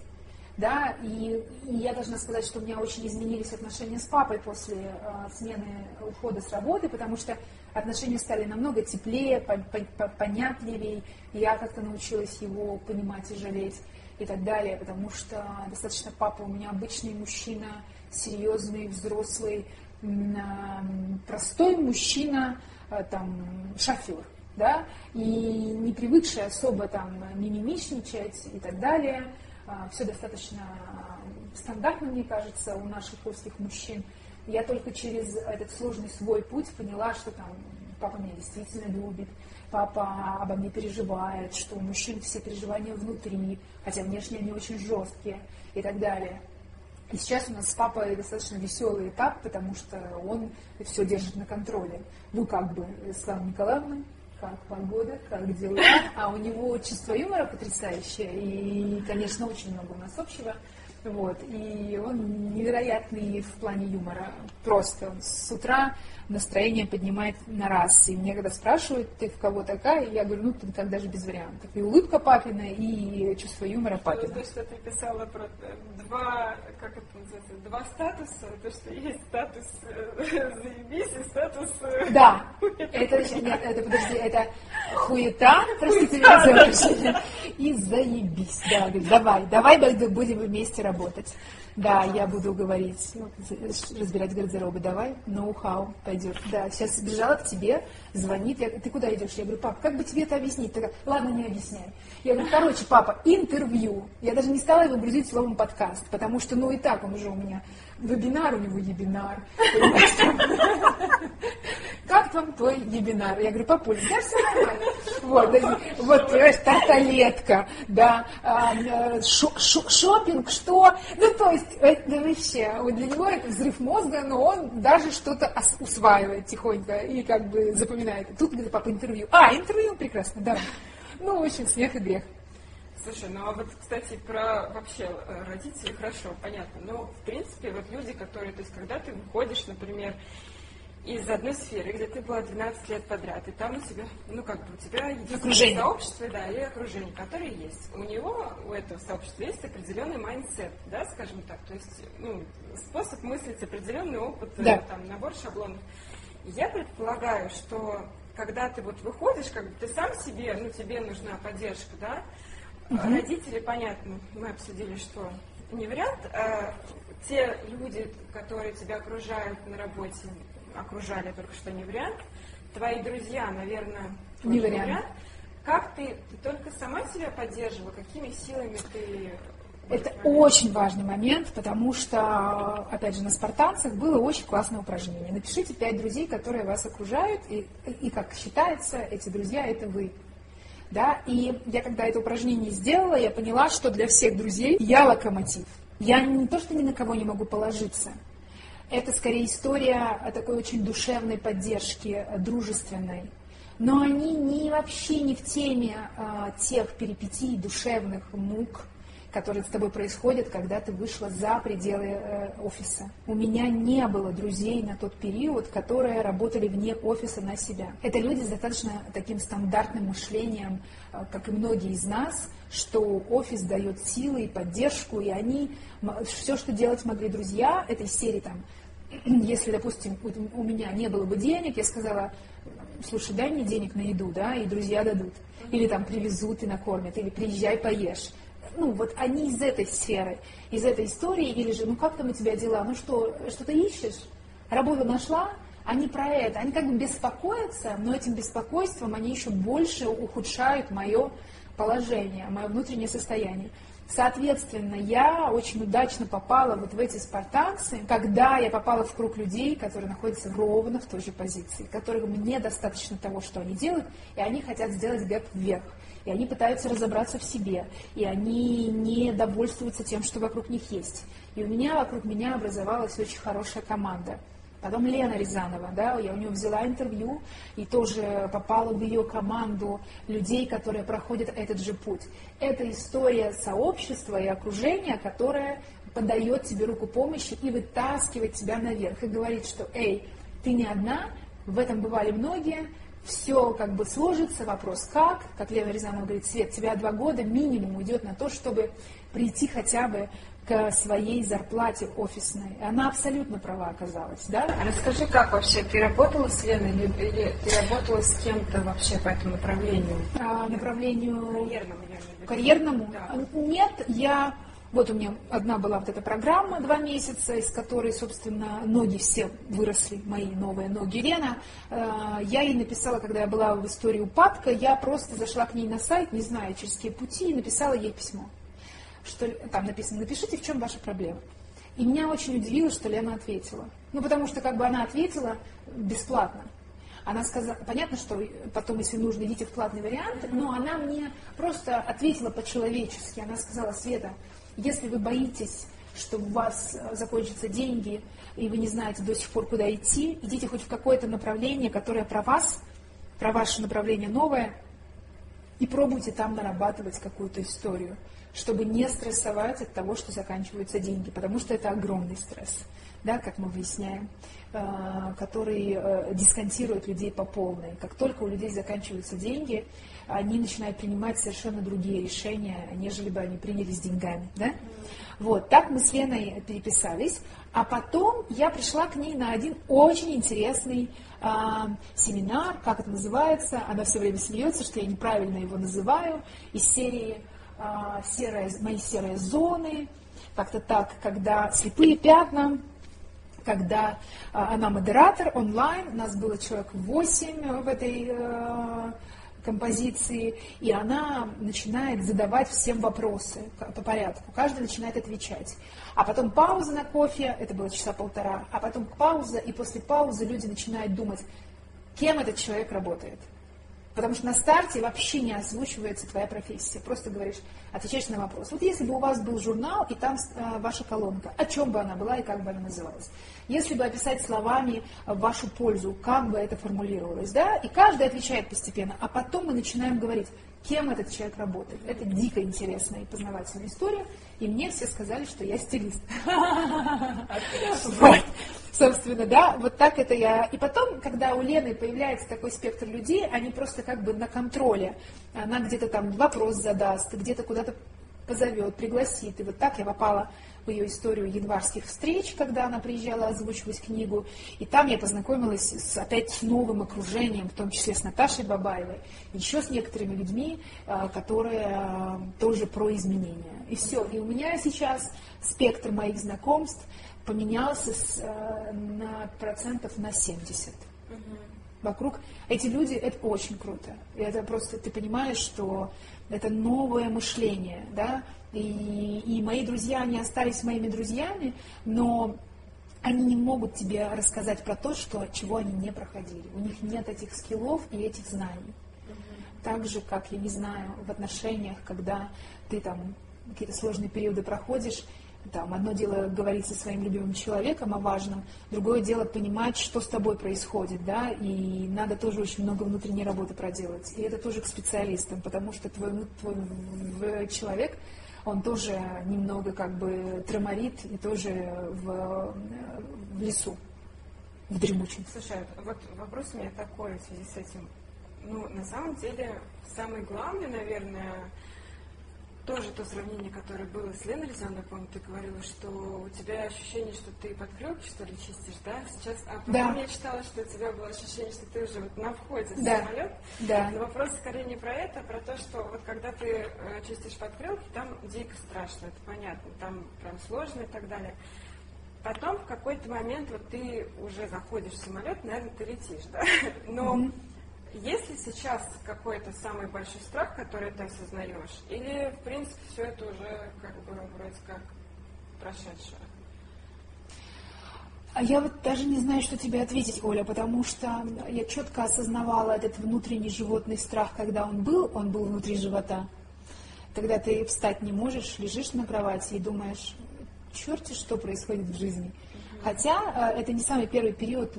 [SPEAKER 2] да, и, и я должна сказать, что у меня очень изменились отношения с папой после э, смены ухода с работы, потому что отношения стали намного теплее, по, по, понятливее, я как-то научилась его понимать и жалеть и так далее, потому что достаточно папа у меня обычный мужчина, серьезный, взрослый, э, простой мужчина, э, там, шофер, да, и не привыкший особо там мимимишничать и так далее, а, все достаточно стандартно, мне кажется, у наших русских мужчин. Я только через этот сложный свой путь поняла, что там папа меня действительно любит, папа обо мне переживает, что у мужчин все переживания внутри, хотя внешне они очень жесткие и так далее. И сейчас у нас с папой достаточно веселый этап, потому что он все держит на контроле. Ну, как бы, Слава Николаевна, как погода, как дела. А у него чувство юмора потрясающее, и, конечно, очень много у нас общего. Вот. И он невероятный в плане юмора. Просто с утра настроение поднимает на раз. И мне когда спрашивают, ты в кого такая, я говорю, ну, ты так даже без вариантов. И улыбка папина, и чувство юмора папина.
[SPEAKER 1] То, что ты писала про э, два, как это называется, два статуса, то, что есть статус э, заебись и статус... Э,
[SPEAKER 2] да, это, нет, это, подожди, это хуета, простите меня за и заебись, да, давай, давай будем вместе работать. Да, я буду говорить, разбирать гардеробы, давай, ноу-хау пойдет. Да, сейчас бежала к тебе, звонит, я, ты куда идешь? Я говорю, пап, как бы тебе это объяснить? Такая, ладно, не объясняй. Я говорю, короче, папа, интервью. Я даже не стала его грузить словом подкаст, потому что, ну и так он уже у меня вебинар, у него ебинар. Как там твой вебинар? Я говорю, папуль, да все нормально. Вот, вот, тарталетка, да, а, э, шопинг, что? Ну, то есть, это вообще, для него это взрыв мозга, но он даже что-то усваивает тихонько и как бы запоминает. Тут где-то папа интервью. А, интервью, прекрасно, да. Ну, очень смех и грех.
[SPEAKER 1] Слушай, ну а вот, кстати, про вообще э, родителей хорошо, понятно. Но, в принципе, вот люди, которые, то есть, когда ты выходишь, например, из одной сферы, где ты была 12 лет подряд, и там у тебя, ну как бы у тебя
[SPEAKER 2] окружение.
[SPEAKER 1] сообщество, да, и окружение, которое есть. У него, у этого сообщества есть определенный mindset, да, скажем так, то есть, ну, способ мыслить, определенный опыт,
[SPEAKER 2] да.
[SPEAKER 1] там, набор шаблонов. Я предполагаю, что когда ты вот выходишь, как бы ты сам себе, ну, тебе нужна поддержка, да, угу. родители, понятно, мы обсудили, что не вариант, а те люди, которые тебя окружают на работе, окружали только что не вариант, твои друзья, наверное,
[SPEAKER 2] не вариант. вариант.
[SPEAKER 1] Как ты, ты только сама себя поддерживала, какими силами ты
[SPEAKER 2] это очень важный момент, потому что, опять же, на спартанцах было очень классное упражнение. Напишите пять друзей, которые вас окружают, и, и как считается, эти друзья – это вы. Да? И я, когда это упражнение сделала, я поняла, что для всех друзей я локомотив. Я не то, что ни на кого не могу положиться. Это скорее история о такой очень душевной поддержке, дружественной. Но они не вообще не в теме а, тех перипетий душевных мук, которые с тобой происходят, когда ты вышла за пределы э, офиса. У меня не было друзей на тот период, которые работали вне офиса на себя. Это люди с достаточно таким стандартным мышлением, э, как и многие из нас, что офис дает силы и поддержку, и они все, что делать могли друзья этой серии там, если, допустим, у меня не было бы денег, я сказала, слушай, дай мне денег на еду, да, и друзья дадут. Или там привезут и накормят, или приезжай, поешь ну, вот они из этой сферы, из этой истории, или же, ну, как там у тебя дела, ну что, что-то ищешь, работу нашла, они про это, они как бы беспокоятся, но этим беспокойством они еще больше ухудшают мое положение, мое внутреннее состояние. Соответственно, я очень удачно попала вот в эти спартанцы, когда я попала в круг людей, которые находятся ровно в той же позиции, которым недостаточно того, что они делают, и они хотят сделать гэп вверх и они пытаются разобраться в себе, и они не довольствуются тем, что вокруг них есть. И у меня вокруг меня образовалась очень хорошая команда. Потом Лена Рязанова, да, я у нее взяла интервью и тоже попала в ее команду людей, которые проходят этот же путь. Это история сообщества и окружения, которое подает тебе руку помощи и вытаскивает тебя наверх и говорит, что «Эй, ты не одна, в этом бывали многие, все как бы сложится, вопрос как, как Лена Рязанова говорит, Свет, тебя два года минимум уйдет на то, чтобы прийти хотя бы к своей зарплате офисной. И она абсолютно права оказалась, да?
[SPEAKER 1] А расскажи, как вообще, ты работала с Леной или, или ты работала с кем-то вообще по этому направлению?
[SPEAKER 2] А, направлению...
[SPEAKER 1] Карьерному,
[SPEAKER 2] я Карьерному? Да. Нет, я вот у меня одна была вот эта программа, два месяца, из которой, собственно, ноги все выросли, мои новые ноги Лена. Э, я ей написала, когда я была в истории упадка, я просто зашла к ней на сайт, не знаю, через какие пути, и написала ей письмо. Что, там написано, напишите, в чем ваша проблема. И меня очень удивило, что Лена ответила. Ну, потому что как бы она ответила бесплатно. Она сказала, понятно, что потом, если нужно, идите в платный вариант, но она мне просто ответила по-человечески. Она сказала, Света, если вы боитесь, что у вас э, закончатся деньги, и вы не знаете до сих пор, куда идти, идите хоть в какое-то направление, которое про вас, про ваше направление новое, и пробуйте там нарабатывать какую-то историю, чтобы не стрессовать от того, что заканчиваются деньги, потому что это огромный стресс, да, как мы выясняем, э, который э, дисконтирует людей по полной. Как только у людей заканчиваются деньги, они начинают принимать совершенно другие решения, нежели бы они приняли с деньгами. Да? Вот, так мы с Леной переписались. А потом я пришла к ней на один очень интересный э, семинар, как это называется. Она все время смеется, что я неправильно его называю, из серии э, серые, «Мои серые зоны», как-то так, когда слепые пятна, когда э, она модератор онлайн, у нас было человек 8 в этой э, композиции, и она начинает задавать всем вопросы по порядку. Каждый начинает отвечать. А потом пауза на кофе, это было часа полтора, а потом пауза, и после паузы люди начинают думать, кем этот человек работает. Потому что на старте вообще не озвучивается твоя профессия. Просто говоришь, отвечаешь на вопрос. Вот если бы у вас был журнал, и там э, ваша колонка, о чем бы она была и как бы она называлась? Если бы описать словами вашу пользу, как бы это формулировалось, да? И каждый отвечает постепенно, а потом мы начинаем говорить, кем этот человек работает. Это дико интересная и познавательная история, и мне все сказали, что я стилист. Собственно, да, вот так это я. И потом, когда у Лены появляется такой спектр людей, они просто как бы на контроле. Она где-то там вопрос задаст, где-то куда-то позовет, пригласит. И вот так я попала в ее историю январских встреч, когда она приезжала озвучивать книгу. И там я познакомилась с, опять с новым окружением, в том числе с Наташей Бабаевой, еще с некоторыми людьми, а, которые а, тоже про изменения. И все. И у меня сейчас спектр моих знакомств поменялся с, а, на процентов на 70 вокруг. Эти люди, это очень круто. И это просто, ты понимаешь, что это новое мышление, да, и, и мои друзья, они остались моими друзьями, но они не могут тебе рассказать про то, что, чего они не проходили. У них нет этих скиллов и этих знаний. Так же, как, я не знаю, в отношениях, когда ты там какие-то сложные периоды проходишь, там, одно дело говорить со своим любимым человеком о важном, другое дело понимать, что с тобой происходит, да, и надо тоже очень много внутренней работы проделать. И это тоже к специалистам, потому что твой, твой человек, он тоже немного как бы треморит и тоже в, в лесу, в дремучем.
[SPEAKER 1] Слушай, вот вопрос у меня такой в связи с этим. Ну, на самом деле, самый главный, наверное, тоже то сравнение, которое было с Леной Рязановой, помню, ты говорила, что у тебя ощущение, что ты подкрылки, что ли, чистишь, да? Сейчас, а потом да. я читала, что у тебя было ощущение, что ты уже вот на входе в да. самолет. Да. Но вопрос скорее не про это, а про то, что вот когда ты э, чистишь подкрылки, там дико страшно, это понятно, там прям сложно и так далее. Потом в какой-то момент вот ты уже заходишь в самолет, наверное, ты летишь, да? Но mm-hmm есть ли сейчас какой-то самый большой страх, который ты осознаешь? Или, в принципе, все это уже как бы вроде как прошедшее?
[SPEAKER 2] А я вот даже не знаю, что тебе ответить, Оля, потому что я четко осознавала этот внутренний животный страх, когда он был, он был внутри живота. Когда ты встать не можешь, лежишь на кровати и думаешь, черти, что происходит в жизни. Хотя э, это не самый первый период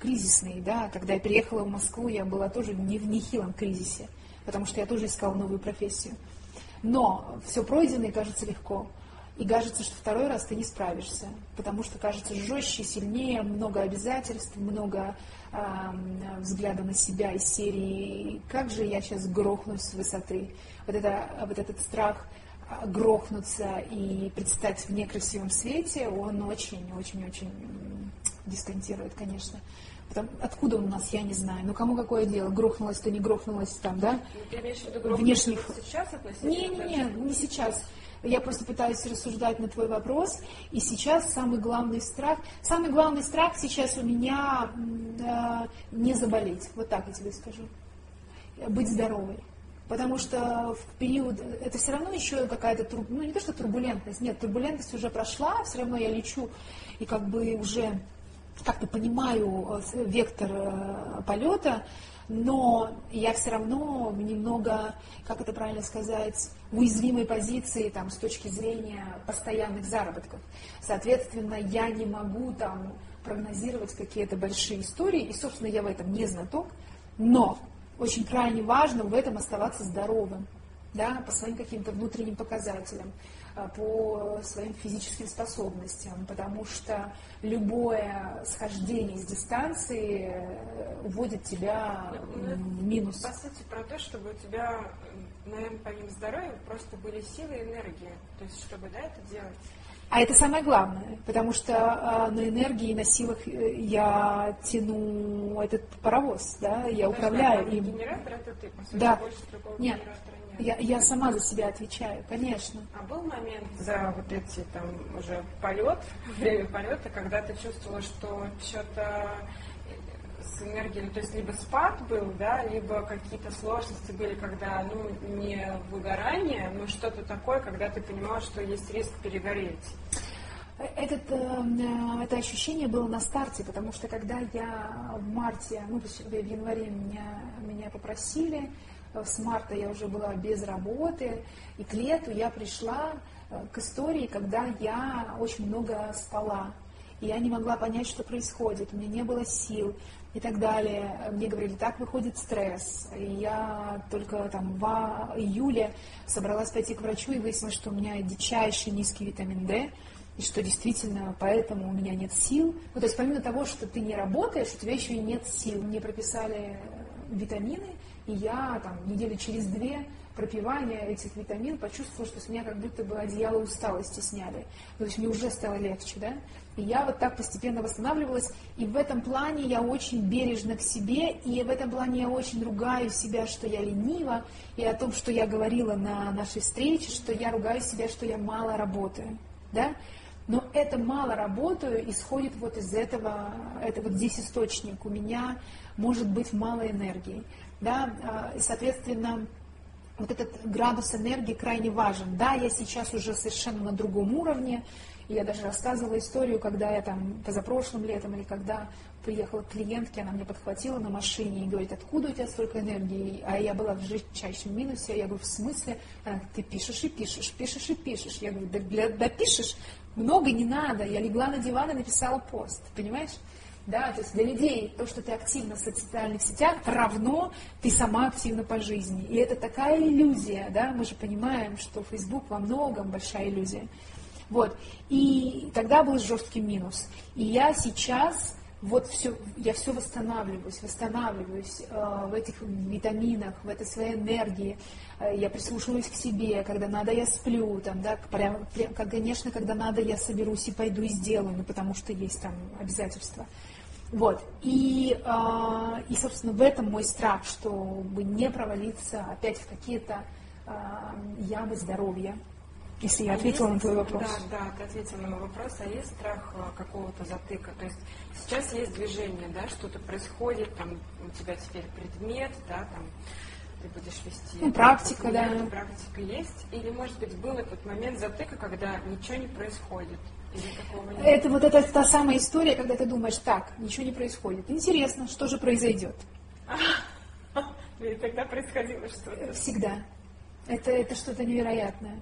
[SPEAKER 2] кризисный, да, когда я приехала в Москву, я была тоже не в нехилом кризисе, потому что я тоже искала новую профессию. Но все пройденное кажется легко. И кажется, что второй раз ты не справишься, потому что кажется жестче, сильнее, много обязательств, много э, взгляда на себя из серии «Как же я сейчас грохнусь с высоты?» Вот, это, вот этот страх – грохнуться и предстать в некрасивом свете, он очень-очень-очень дисконтирует, конечно. Потом, откуда он у нас, я не знаю. Ну, кому какое дело, грохнулось то не грохнулось там, да?
[SPEAKER 1] Ты имеешь в виду
[SPEAKER 2] Внешних...
[SPEAKER 1] сейчас
[SPEAKER 2] Не, не, не, не сейчас. Я просто пытаюсь рассуждать на твой вопрос. И сейчас самый главный страх, самый главный страх сейчас у меня э, не заболеть. Вот так я тебе скажу. Быть здоровой. Потому что в период, это все равно еще какая-то, ну не то что турбулентность, нет, турбулентность уже прошла, все равно я лечу и как бы уже как-то понимаю э, вектор э, полета, но я все равно немного, как это правильно сказать, в уязвимой позиции там, с точки зрения постоянных заработков. Соответственно, я не могу там прогнозировать какие-то большие истории, и, собственно, я в этом не знаток, но очень крайне важно в этом оставаться здоровым, да, по своим каким-то внутренним показателям, а, по своим физическим способностям, потому что любое схождение с дистанции э, уводит тебя ну, в минус.
[SPEAKER 1] По сути, про то, чтобы у тебя, наверное, помимо здоровья, просто были силы и энергия, то есть чтобы да, это делать.
[SPEAKER 2] А это самое главное, потому что э, на энергии, на силах э, я тяну этот паровоз, да, я
[SPEAKER 1] Подожди,
[SPEAKER 2] управляю
[SPEAKER 1] им. Генератор это ты, по сути,
[SPEAKER 2] да. нет, Я, я сама за себя отвечаю, конечно.
[SPEAKER 1] А был момент за вот эти там уже полет, время полета, когда ты чувствовала, что что-то с энергией, ну, то есть либо спад был, да, либо какие-то сложности были, когда, ну, не выгорание, но что-то такое, когда ты понимал, что есть риск перегореть.
[SPEAKER 2] Этот, э, это ощущение было на старте, потому что когда я в марте, ну, в январе меня, меня попросили, э, с марта я уже была без работы, и к лету я пришла э, к истории, когда я очень много спала. Я не могла понять, что происходит, у меня не было сил, и так далее. Мне говорили, так выходит стресс. И я только там в июле собралась пойти к врачу и выяснилось, что у меня дичайший низкий витамин D. и что действительно поэтому у меня нет сил. Ну, то есть помимо того, что ты не работаешь, у тебя еще и нет сил. Мне прописали витамины, и я там недели через две пропивания этих витамин почувствовала, что с меня как будто бы одеяло усталости сняли. То есть мне уже стало легче, да? И я вот так постепенно восстанавливалась, и в этом плане я очень бережна к себе, и в этом плане я очень ругаю себя, что я ленива, и о том, что я говорила на нашей встрече, что я ругаю себя, что я мало работаю, да? Но это мало работаю исходит вот из этого, это вот здесь источник. У меня может быть мало энергии, да, а, соответственно, вот этот градус энергии крайне важен. Да, я сейчас уже совершенно на другом уровне, я даже рассказывала историю, когда я там позапрошлым летом или когда приехала к клиентке, она меня подхватила на машине и говорит, откуда у тебя столько энергии? А я была в жестчайшем минусе. Я говорю, в смысле? Она, ты пишешь и пишешь, пишешь и пишешь. Я говорю, да, да пишешь, много не надо. Я легла на диван и написала пост, понимаешь? Да, то есть для людей то, что ты активно в социальных сетях, равно ты сама активна по жизни. И это такая иллюзия, да, мы же понимаем, что Facebook во многом большая иллюзия. Вот, и тогда был жесткий минус. И я сейчас вот все, я все восстанавливаюсь, восстанавливаюсь э, в этих витаминах, в этой своей энергии. Э, я прислушиваюсь к себе, когда надо, я сплю, там, да, прям, прям, конечно, когда надо, я соберусь и пойду и сделаю, ну, потому что есть там обязательства. Вот. И, э, и, собственно, в этом мой страх, чтобы не провалиться опять в какие-то э, ямы здоровья. Если я а ответила есть, на твой вопрос.
[SPEAKER 1] Да, да, ты ответила на мой вопрос. А есть страх какого-то затыка? То есть сейчас есть движение, да, что-то происходит, там у тебя теперь предмет, да, там ты будешь вести.
[SPEAKER 2] Ну, практика, да.
[SPEAKER 1] Практика есть. Или, может быть, был этот момент затыка, когда ничего не происходит?
[SPEAKER 2] Это вот это та самая история, когда ты думаешь, так, ничего не происходит. Интересно, что же произойдет?
[SPEAKER 1] И тогда происходило что-то.
[SPEAKER 2] Всегда. Это, это что-то невероятное.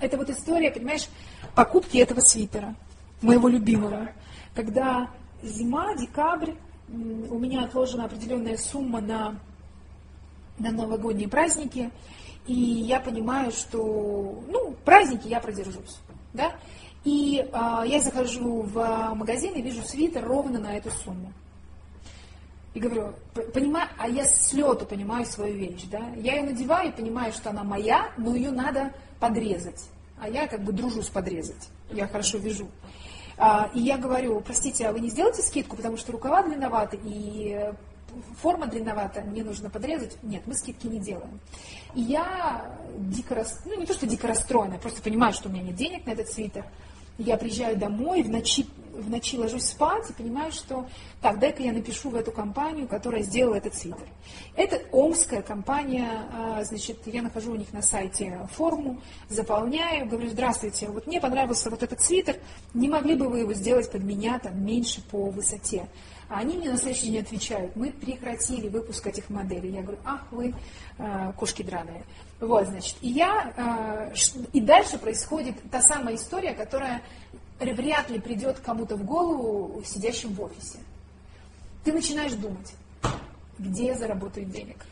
[SPEAKER 2] Это вот история, понимаешь, покупки этого свитера, моего любимого. Когда зима, декабрь, у меня отложена определенная сумма на, на новогодние праздники, и я понимаю, что, ну, праздники я продержусь, да, и э, я захожу в магазин и вижу свитер ровно на эту сумму. И говорю, понимаю, а я с лету понимаю свою вещь, да? Я ее надеваю и понимаю, что она моя, но ее надо подрезать. А я как бы дружу с подрезать. Я хорошо вяжу. А, и я говорю, простите, а вы не сделаете скидку, потому что рукава длинноваты и форма длинновата, мне нужно подрезать. Нет, мы скидки не делаем. И я дико, рас... ну не то, что дико расстроена, просто понимаю, что у меня нет денег на этот свитер. Я приезжаю домой, в ночи, в ночи ложусь спать и понимаю, что так, дай-ка я напишу в эту компанию, которая сделала этот свитер. Это омская компания, а, значит, я нахожу у них на сайте форму, заполняю, говорю, здравствуйте, вот мне понравился вот этот свитер, не могли бы вы его сделать под меня там меньше по высоте? А они мне на следующий день отвечают, мы прекратили выпуск этих моделей. Я говорю, ах вы э, кошки драные. Вот, значит, и я, э, и дальше происходит та самая история, которая вряд ли придет кому-то в голову, сидящим в офисе. Ты начинаешь думать, где я заработаю денег.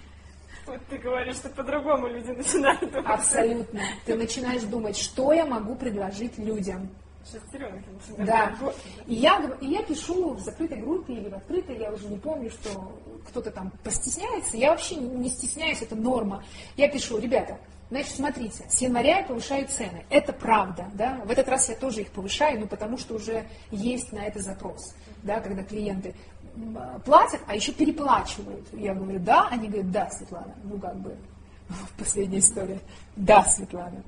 [SPEAKER 1] Вот ты говоришь, что по-другому люди начинают думать.
[SPEAKER 2] Абсолютно. Ты начинаешь думать, что я могу предложить людям. Да. И я, и я пишу в закрытой группе или в открытой, я уже не помню, что кто-то там постесняется. Я вообще не стесняюсь, это норма. Я пишу, ребята, Значит, смотрите, с января я повышаю цены. Это правда, да. В этот раз я тоже их повышаю, ну, потому что уже есть на это запрос, да, когда клиенты платят, а еще переплачивают. Я говорю, да, они говорят, да, Светлана. Ну, как бы, последняя история. Да, Светлана.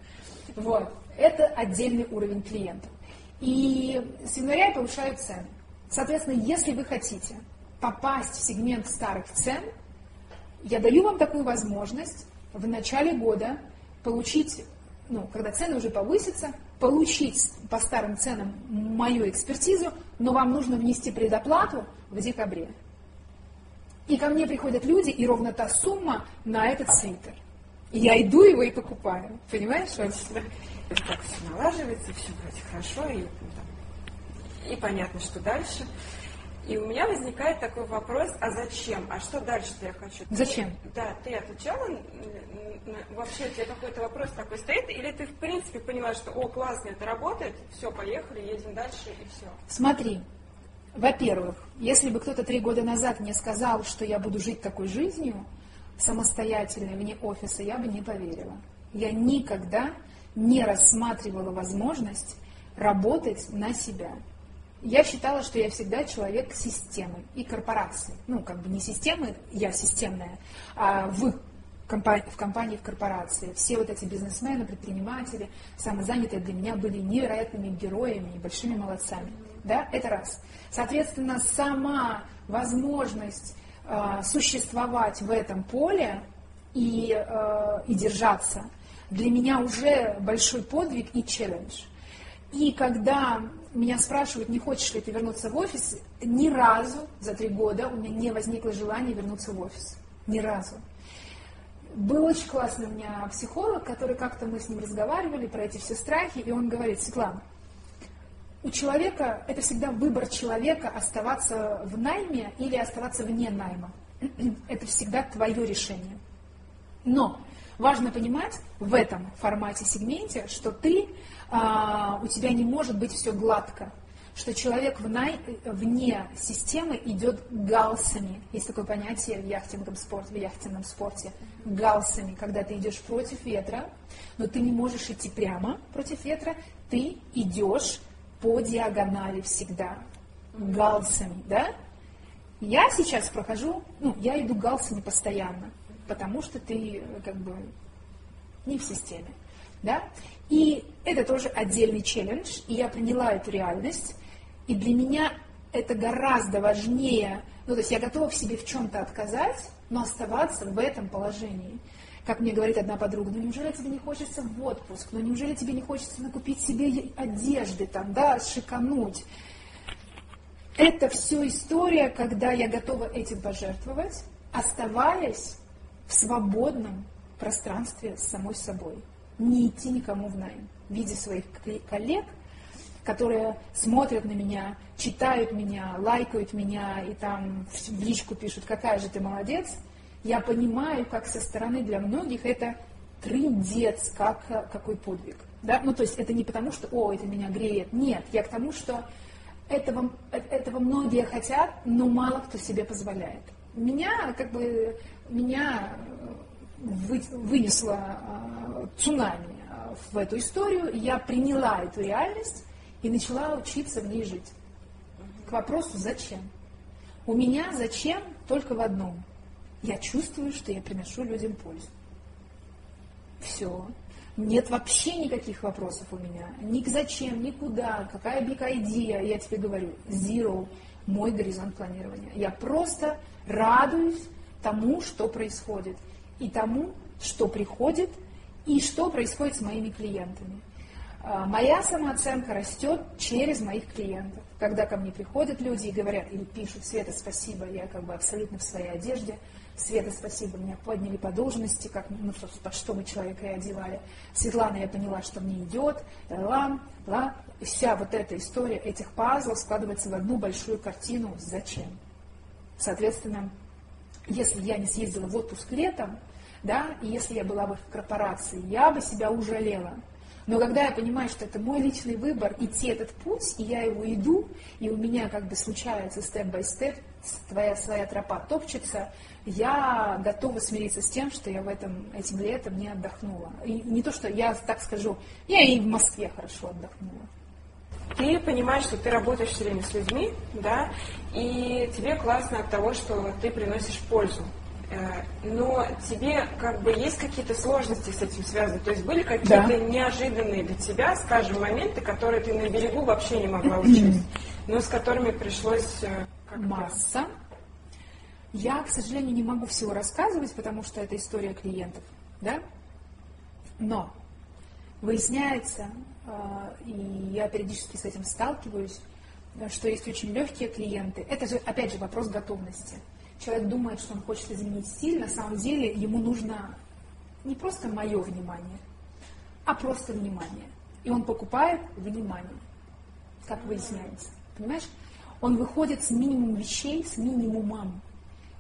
[SPEAKER 2] Вот. Это отдельный уровень клиентов. И с января я повышаю цены. Соответственно, если вы хотите попасть в сегмент старых цен, я даю вам такую возможность в начале года получить, ну, когда цены уже повысятся, получить по старым ценам мою экспертизу, но вам нужно внести предоплату в декабре. И ко мне приходят люди, и ровно та сумма на этот свитер. И я иду его и покупаю. Понимаешь, Ольга?
[SPEAKER 1] так все налаживается, все вроде хорошо, и, и понятно, что дальше. И у меня возникает такой вопрос, а зачем? А что дальше-то я хочу?
[SPEAKER 4] Зачем?
[SPEAKER 1] Да, ты отвечала, вообще у тебя какой-то вопрос такой стоит, или ты в принципе поняла, что, о, классно, это работает, все, поехали, едем дальше и все?
[SPEAKER 2] Смотри, во-первых, если бы кто-то три года назад мне сказал, что я буду жить такой жизнью, самостоятельной, вне офиса, я бы не поверила. Я никогда не рассматривала возможность работать на себя. Я считала, что я всегда человек системы и корпорации. Ну, как бы не системы, я системная, а в компании, в компании, в корпорации. Все вот эти бизнесмены, предприниматели, самозанятые для меня были невероятными героями и большими молодцами. Да, это раз. Соответственно, сама возможность э, существовать в этом поле и, э, и держаться для меня уже большой подвиг и челлендж. И когда меня спрашивают, не хочешь ли ты вернуться в офис, ни разу за три года у меня не возникло желания вернуться в офис. Ни разу. Был очень классный у меня психолог, который как-то мы с ним разговаривали про эти все страхи, и он говорит, Светлана, у человека, это всегда выбор человека оставаться в найме или оставаться вне найма. Это всегда твое решение. Но важно понимать в этом формате сегменте, что ты а, у тебя не может быть все гладко, что человек в най, вне системы идет галсами. Есть такое понятие в яхтинговом спорте, в яхтенном спорте. Галсами, когда ты идешь против ветра, но ты не можешь идти прямо против ветра, ты идешь по диагонали всегда. Галсами, да? Я сейчас прохожу, ну, я иду галсами постоянно, потому что ты как бы не в системе. Да? И это тоже отдельный челлендж, и я приняла эту реальность, и для меня это гораздо важнее, ну, то есть я готова в себе в чем-то отказать, но оставаться в этом положении. Как мне говорит одна подруга, ну неужели тебе не хочется в отпуск, ну неужели тебе не хочется накупить себе одежды там, да, шикануть. Это все история, когда я готова этим пожертвовать, оставаясь в свободном пространстве с самой собой не идти никому в найм. Видя своих коллег, которые смотрят на меня, читают меня, лайкают меня и там в личку пишут, какая же ты молодец, я понимаю, как со стороны для многих это трындец, как, какой подвиг. Да? Ну, то есть это не потому, что, о, это меня греет. Нет, я к тому, что этого, этого многие хотят, но мало кто себе позволяет. Меня, как бы, меня вы, вынесла а, цунами а, в эту историю, я приняла эту реальность и начала учиться в ней жить. К вопросу «зачем?». У меня зачем только в одном. Я чувствую, что я приношу людям пользу. Все. Нет вообще никаких вопросов у меня. Ни к зачем, ни куда, какая big idea, я тебе говорю, zero, мой горизонт планирования. Я просто радуюсь тому, что происходит и тому, что приходит и что происходит с моими клиентами. А, моя самооценка растет через моих клиентов. Когда ко мне приходят люди и говорят или пишут, Света, спасибо, я как бы абсолютно в своей одежде, Света, спасибо, меня подняли по должности, как, ну, под что мы человека и одевали. Светлана, я поняла, что мне идет, ла, ла. Вся вот эта история этих пазлов складывается в одну большую картину «Зачем?». Соответственно, если я не съездила в отпуск летом, да, и если я была бы в корпорации, я бы себя ужалела. Но когда я понимаю, что это мой личный выбор, идти этот путь, и я его иду, и у меня как бы случается степ-бай-степ, твоя своя тропа топчется, я готова смириться с тем, что я в этом, этим летом не отдохнула. И не то, что я так скажу, я и в Москве хорошо отдохнула.
[SPEAKER 1] Ты понимаешь, что ты работаешь все время с людьми, да, и тебе классно от того, что ты приносишь пользу. Э, но тебе как бы есть какие-то сложности с этим связаны? То есть были какие-то да. неожиданные для тебя, скажем, моменты, которые ты на берегу вообще не могла учесть, но с которыми пришлось... Э,
[SPEAKER 2] Масса. Я, к сожалению, не могу всего рассказывать, потому что это история клиентов, да? Но выясняется, и я периодически с этим сталкиваюсь, что есть очень легкие клиенты. Это же, опять же, вопрос готовности человек думает, что он хочет изменить стиль, на самом деле ему нужно не просто мое внимание, а просто внимание. И он покупает внимание, как выясняется. Понимаешь? он выходит с минимум вещей, с минимумом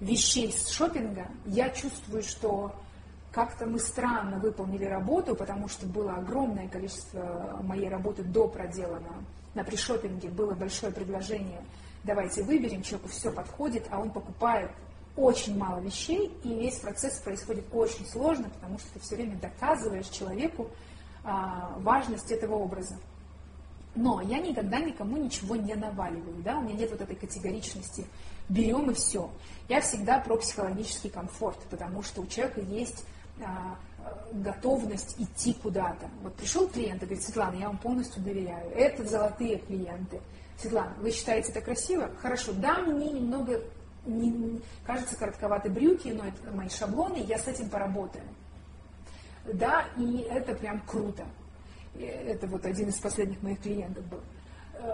[SPEAKER 2] вещей с шопинга, я чувствую, что как-то мы странно выполнили работу, потому что было огромное количество моей работы до проделано. На пришопинге было большое предложение. Давайте выберем, человеку все подходит, а он покупает очень мало вещей, и весь процесс происходит очень сложно, потому что ты все время доказываешь человеку а, важность этого образа. Но я никогда никому ничего не наваливаю, да, у меня нет вот этой категоричности, берем и все. Я всегда про психологический комфорт, потому что у человека есть готовность идти куда-то. Вот пришел клиент и говорит, Светлана, я вам полностью доверяю, это золотые клиенты. Светлана, вы считаете это красиво? Хорошо, да, мне немного не, кажется коротковаты брюки, но это мои шаблоны, я с этим поработаю. Да, и это прям круто. Это вот один из последних моих клиентов был.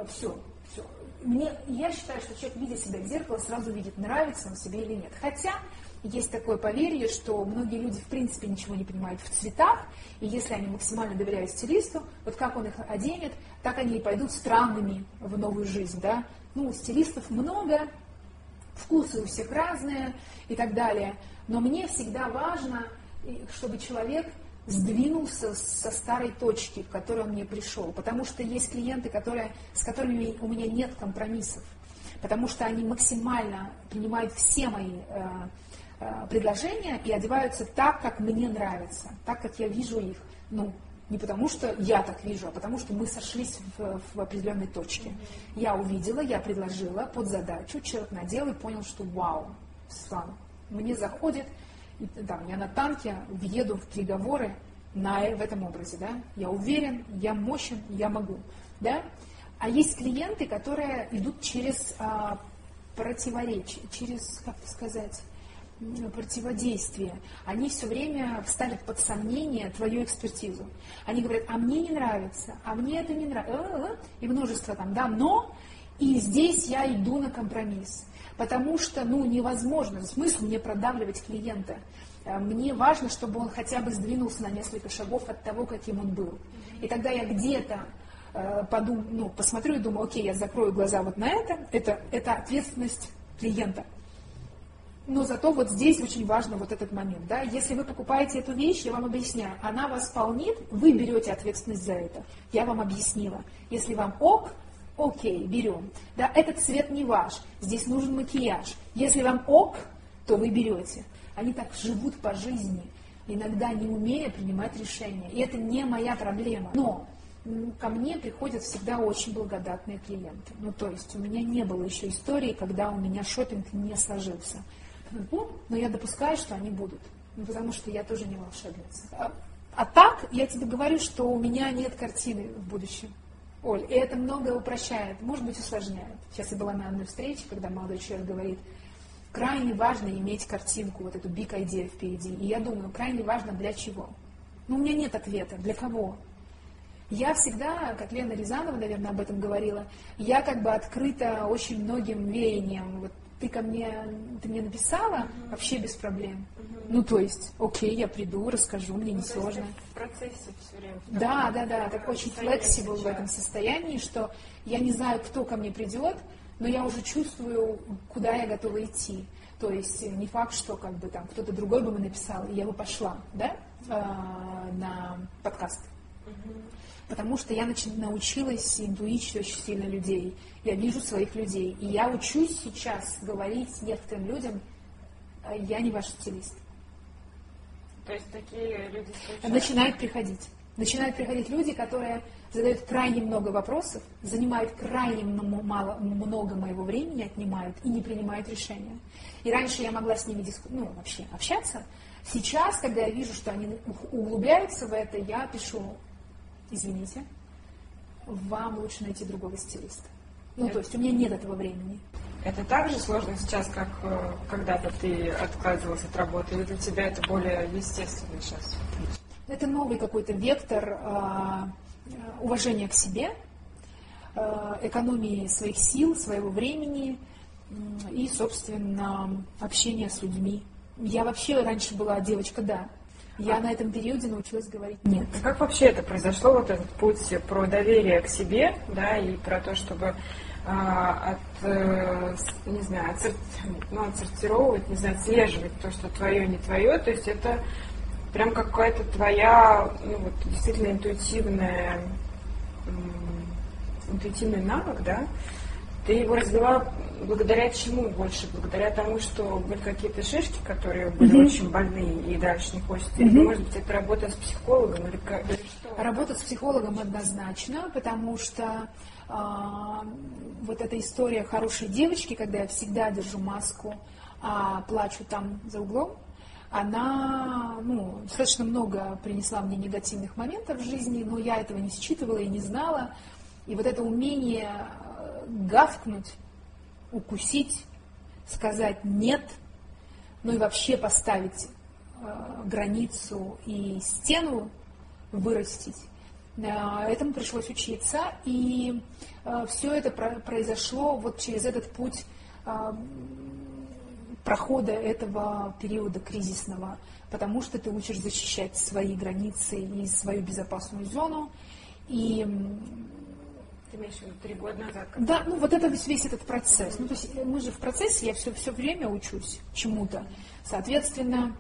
[SPEAKER 2] Все, э, все. Мне, я считаю, что человек, видя себя в зеркало, сразу видит, нравится он себе или нет. Хотя есть такое поверье, что многие люди в принципе ничего не понимают в цветах, и если они максимально доверяют стилисту, вот как он их оденет, так они и пойдут странными в новую жизнь, да. Ну, стилистов много, вкусы у всех разные и так далее, но мне всегда важно, чтобы человек сдвинулся со старой точки, к которой он мне пришел. Потому что есть клиенты, которые, с которыми у меня нет компромиссов. Потому что они максимально принимают все мои э, предложения и одеваются так, как мне нравится, так, как я вижу их. Ну, не потому что я так вижу, а потому что мы сошлись в, в определенной точке. Я увидела, я предложила под задачу, человек надел и понял, что вау, Светлана, мне заходит, и, там, я на танке въеду в переговоры на, в этом образе, да, я уверен, я мощен, я могу, да. А есть клиенты, которые идут через а, противоречие, через, как сказать, противодействие. Они все время ставят под сомнение твою экспертизу. Они говорят, а мне не нравится, а мне это не нравится, э, э, и множество там, да, но, и здесь я иду на компромисс. Потому что, ну, невозможно, смысл мне продавливать клиента. Э, мне важно, чтобы он хотя бы сдвинулся на несколько шагов от того, каким он был. И тогда я где-то подум, ну, посмотрю и думаю, окей, я закрою глаза вот на это, это, это ответственность клиента. Но зато вот здесь очень важно вот этот момент. Да? Если вы покупаете эту вещь, я вам объясняю, она вас полнит, вы берете ответственность за это. Я вам объяснила. Если вам ок, окей, берем. Да, этот цвет не ваш, здесь нужен макияж. Если вам ок, то вы берете. Они так живут по жизни, иногда не умея принимать решения. И это не моя проблема. Но ко мне приходят всегда очень благодатные клиенты. Ну, то есть у меня не было еще истории, когда у меня шопинг не сложился. Ну, но я допускаю, что они будут. Ну, потому что я тоже не волшебница. А, а так, я тебе говорю, что у меня нет картины в будущем. Оль, и это многое упрощает, может быть, усложняет. Сейчас я была на одной встрече, когда молодой человек говорит, крайне важно иметь картинку, вот эту big idea впереди. И я думаю, крайне важно для чего? Ну, у меня нет ответа. Для кого? Я всегда, как Лена Рязанова, наверное, об этом говорила, я как бы открыта очень многим веяниям. Вот ты ко мне, ты мне написала, угу. вообще без проблем. Угу. Ну, то есть, окей, я приду, расскажу, мне ну, не сложно.
[SPEAKER 1] в процессе все время.
[SPEAKER 2] Да, да, да, так очень флексибл в этом состоянии, что я не знаю, кто ко мне придет, но я уже чувствую, куда я готова идти. То есть не факт, что как бы там кто-то другой бы мне написал, и я бы пошла, да, э, на подкаст. Угу потому что я научилась интуить очень сильно людей. Я вижу своих людей. И я учусь сейчас говорить некоторым людям, «А я не ваш стилист.
[SPEAKER 1] То есть такие люди
[SPEAKER 2] случаются? Начинают приходить. Начинают приходить люди, которые задают крайне много вопросов, занимают крайне мало, много моего времени, отнимают и не принимают решения. И раньше я могла с ними диску, ну, вообще общаться. Сейчас, когда я вижу, что они углубляются в это, я пишу, извините, вам лучше найти другого стилиста. Ну, это... то есть у меня нет этого времени.
[SPEAKER 1] Это так же сложно сейчас, как э, когда-то ты отказывалась от работы, или для тебя это более естественно сейчас?
[SPEAKER 2] Это новый какой-то вектор э, уважения к себе, э, экономии своих сил, своего времени и, собственно, общения с людьми. Я вообще раньше была девочка, да, я на этом периоде научилась говорить нет.
[SPEAKER 1] А как вообще это произошло, вот этот путь про доверие к себе, да, и про то, чтобы а, от, э, не знаю, отсорти, ну, отсортировывать, не знаю, отслеживать то, что твое, не твое. То есть это прям какая-то твоя, ну вот действительно интуитивная, интуитивный навык, да? Ты его развила благодаря чему больше? Благодаря тому, что были какие-то шишки, которые были mm-hmm. очень больные и дальше не хочется. Mm-hmm. Или, может быть, это работа с психологом или, или что?
[SPEAKER 2] Работа с психологом однозначно, потому что а, вот эта история хорошей девочки, когда я всегда держу маску, а плачу там за углом, она ну, достаточно много принесла мне негативных моментов в жизни, но я этого не считывала и не знала. И вот это умение э, гавкнуть, укусить, сказать «нет», ну и вообще поставить э, границу и стену вырастить, Э, этому пришлось учиться, и э, все это произошло вот через этот путь э, прохода этого периода кризисного, потому что ты учишь защищать свои границы и свою безопасную зону. И
[SPEAKER 1] ты имеешь в виду три года назад?
[SPEAKER 2] Да, ну вот это весь, весь этот процесс. Ну, то есть мы же в процессе, я все, все время учусь чему-то. Соответственно,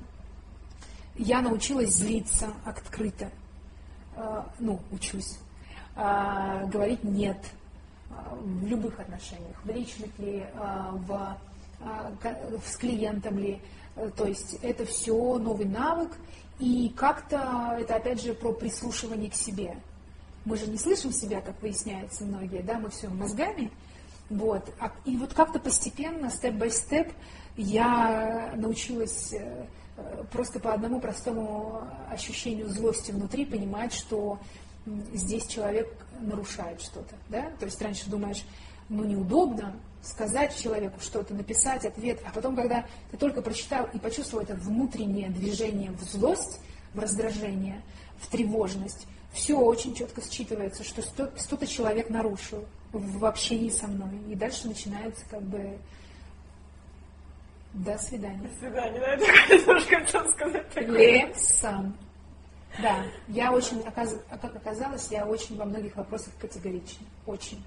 [SPEAKER 2] я научилась злиться открыто. Э, ну, учусь, э, говорить «нет» э, в любых отношениях, в личных ли, в, с клиентом ли. То есть это все новый навык, и как-то это опять же про прислушивание к себе. Мы же не слышим себя, как выясняется многие, да, мы все мозгами. Вот. А, и вот как-то постепенно, степ-бай-степ, я научилась Э, просто по одному простому ощущению злости внутри понимать, что здесь человек нарушает что-то. Да? То есть раньше думаешь, ну неудобно сказать человеку что-то, написать ответ, а потом, когда ты только прочитал и почувствовал это внутреннее движение в злость, в раздражение, в тревожность, все очень четко считывается, что что-то человек нарушил в общении со мной. И дальше начинается как бы до свидания.
[SPEAKER 1] До свидания, да, я тоже хотела сказать
[SPEAKER 2] такое. сам. Да, я очень, а как оказалось, я очень во многих вопросах категорична. Очень.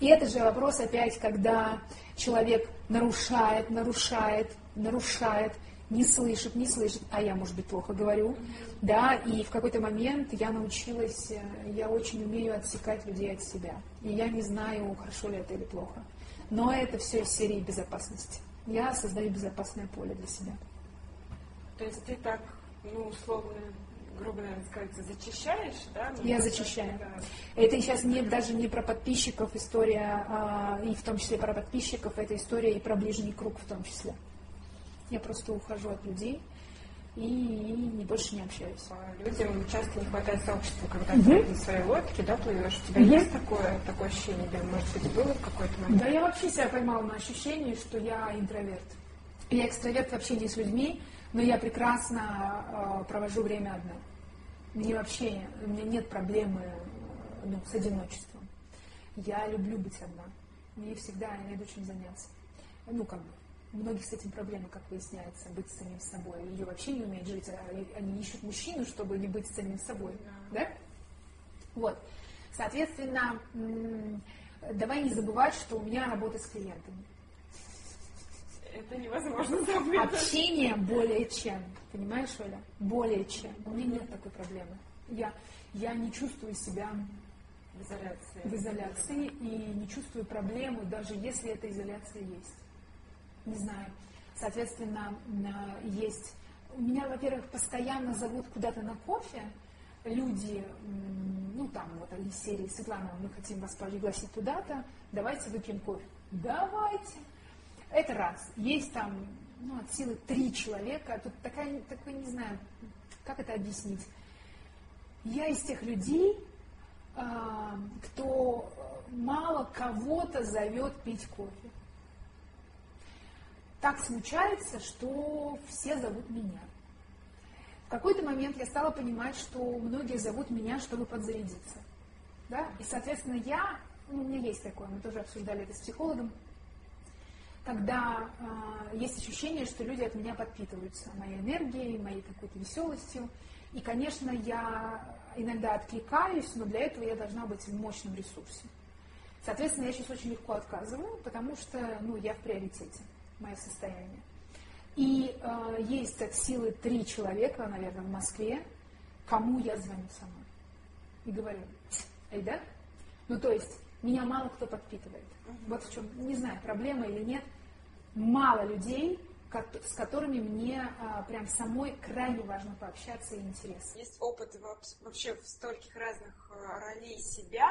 [SPEAKER 2] И это же вопрос опять, когда человек нарушает, нарушает, нарушает, не слышит, не слышит, а я, может быть, плохо говорю, да, и в какой-то момент я научилась, э, я очень умею отсекать людей от себя, и я не знаю, хорошо ли это или плохо, но это все из серии безопасности я создаю безопасное поле для себя.
[SPEAKER 1] То есть ты так, ну, условно, грубо наверное, сказать, зачищаешь, да?
[SPEAKER 2] Я зачищаю. Да. Это сейчас не, даже не про подписчиков история, а, и в том числе про подписчиков, это история и про ближний круг в том числе. Я просто ухожу от людей, и не больше не общаюсь.
[SPEAKER 1] Людям часто не хватает сообщества, когда угу. ты на своей лодке, да, плывешь. У тебя угу. есть такое, такое ощущение, или, может быть, было в какой-то момент?
[SPEAKER 2] Да, я вообще себя поймала на ощущении, что я интроверт. Я экстраверт в общении с людьми, но я прекрасно э, провожу время одна. Мне вообще, у меня нет проблемы ну, с одиночеством. Я люблю быть одна. Мне всегда я найду чем заняться. Ну, как бы, у многих с этим проблемы, как выясняется, быть самим собой. Или вообще не умеют жить, а они ищут мужчину, чтобы не быть самим собой. Да? да? Вот. Соответственно, давай не забывать, что у меня работа с клиентами.
[SPEAKER 1] Это невозможно забыть.
[SPEAKER 2] Общение более чем. Понимаешь, Оля? Более чем. У меня нет такой проблемы. Я, я не чувствую себя
[SPEAKER 1] в изоляции.
[SPEAKER 2] в изоляции и не чувствую проблемы, даже если эта изоляция есть не знаю. Соответственно, есть... У меня, во-первых, постоянно зовут куда-то на кофе люди, ну там вот из серии Светлана, мы хотим вас пригласить туда-то, давайте выпьем кофе. Давайте. Это раз. Есть там ну, от силы три человека, тут такая, такой, не знаю, как это объяснить. Я из тех людей, а, кто мало кого-то зовет пить кофе так случается, что все зовут меня. В какой-то момент я стала понимать, что многие зовут меня, чтобы подзарядиться. Да? И, соответственно, я, ну, у меня есть такое, мы тоже обсуждали это с психологом, когда э, есть ощущение, что люди от меня подпитываются моей энергией, моей какой-то веселостью. И, конечно, я иногда откликаюсь, но для этого я должна быть в мощном ресурсе. Соответственно, я сейчас очень легко отказываю, потому что ну, я в приоритете, мое состояние. И э, есть от силы три человека, наверное, в Москве, кому я звоню сама. И говорю, эй, да? Ну, то есть, меня мало кто подпитывает. Вот в чем, не знаю, проблема или нет, мало людей, с которыми мне а, прям самой крайне важно пообщаться и интересно.
[SPEAKER 1] Есть опыт вообще в стольких разных а, ролей себя,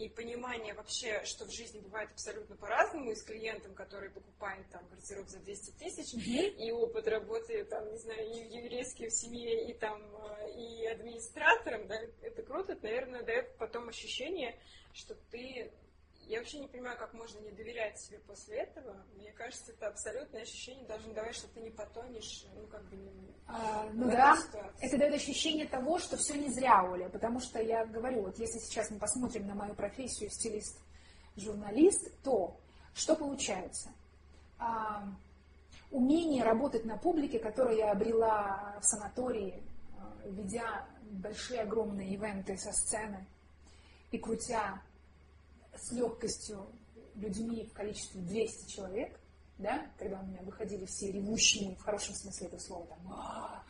[SPEAKER 1] и понимание вообще, что в жизни бывает абсолютно по-разному, и с клиентом, который покупает там гардероб за 200 тысяч, mm-hmm. и опыт работы, там, не знаю, и еврейский в семье, и там, а, и администратором, да, это круто, это, наверное, дает потом ощущение, что ты я вообще не понимаю, как можно не доверять себе после этого. Мне кажется, это абсолютное ощущение должно давать, что ты не потонешь, ну, как бы не...
[SPEAKER 2] А, ну да, это дает ощущение того, что все не зря, Оля, потому что я говорю, вот если сейчас мы посмотрим на мою профессию стилист-журналист, то что получается? А, умение работать на публике, которое я обрела в санатории, а, ведя большие огромные ивенты со сцены и крутя с легкостью людьми в количестве 200 человек, да, когда у меня выходили все ревущие, в хорошем смысле этого слова, там, а,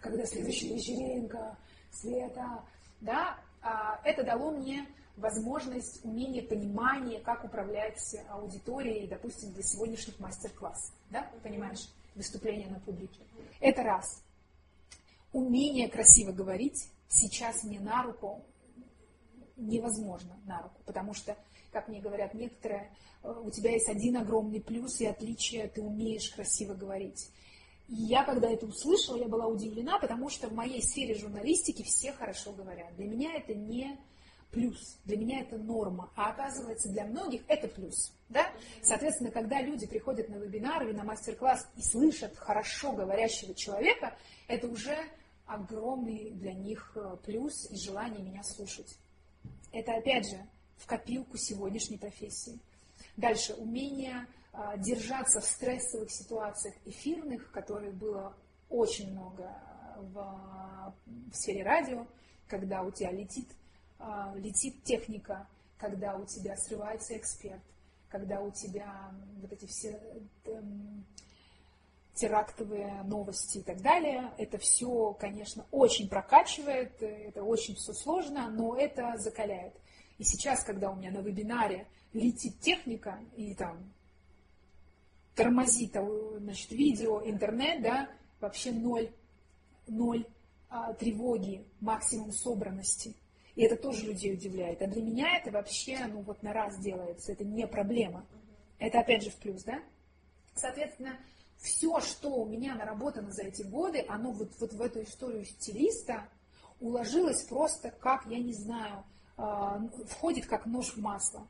[SPEAKER 2] когда следующая вечеринка, Света, да, а, это дало мне возможность, умение, понимание, как управлять аудиторией, допустим, для сегодняшних мастер-классов, да, понимаешь, выступления на публике. Это раз. Умение красиво говорить сейчас мне на руку невозможно на руку, потому что, как мне говорят некоторые, э, у тебя есть один огромный плюс и отличие, ты умеешь красиво говорить. И я, когда это услышала, я была удивлена, потому что в моей сфере журналистики все хорошо говорят. Для меня это не плюс, для меня это норма, а оказывается для многих это плюс. Да? Соответственно, когда люди приходят на вебинар или на мастер-класс и слышат хорошо говорящего человека, это уже огромный для них э, плюс и желание меня слушать. Это, опять же, в копилку сегодняшней профессии. Дальше, умение а, держаться в стрессовых ситуациях эфирных, которых было очень много в, в сфере радио, когда у тебя летит, а, летит техника, когда у тебя срывается эксперт, когда у тебя вот эти все терактовые новости и так далее. Это все, конечно, очень прокачивает, это очень все сложно, но это закаляет. И сейчас, когда у меня на вебинаре летит техника и там тормозит значит, видео, интернет, да, вообще ноль, ноль а, тревоги, максимум собранности. И это тоже людей удивляет. А для меня это вообще, ну вот на раз делается, это не проблема. Это опять же в плюс, да? Соответственно, все, что у меня наработано за эти годы, оно вот, вот в эту историю стилиста уложилось просто как, я не знаю, э, входит как нож в масло.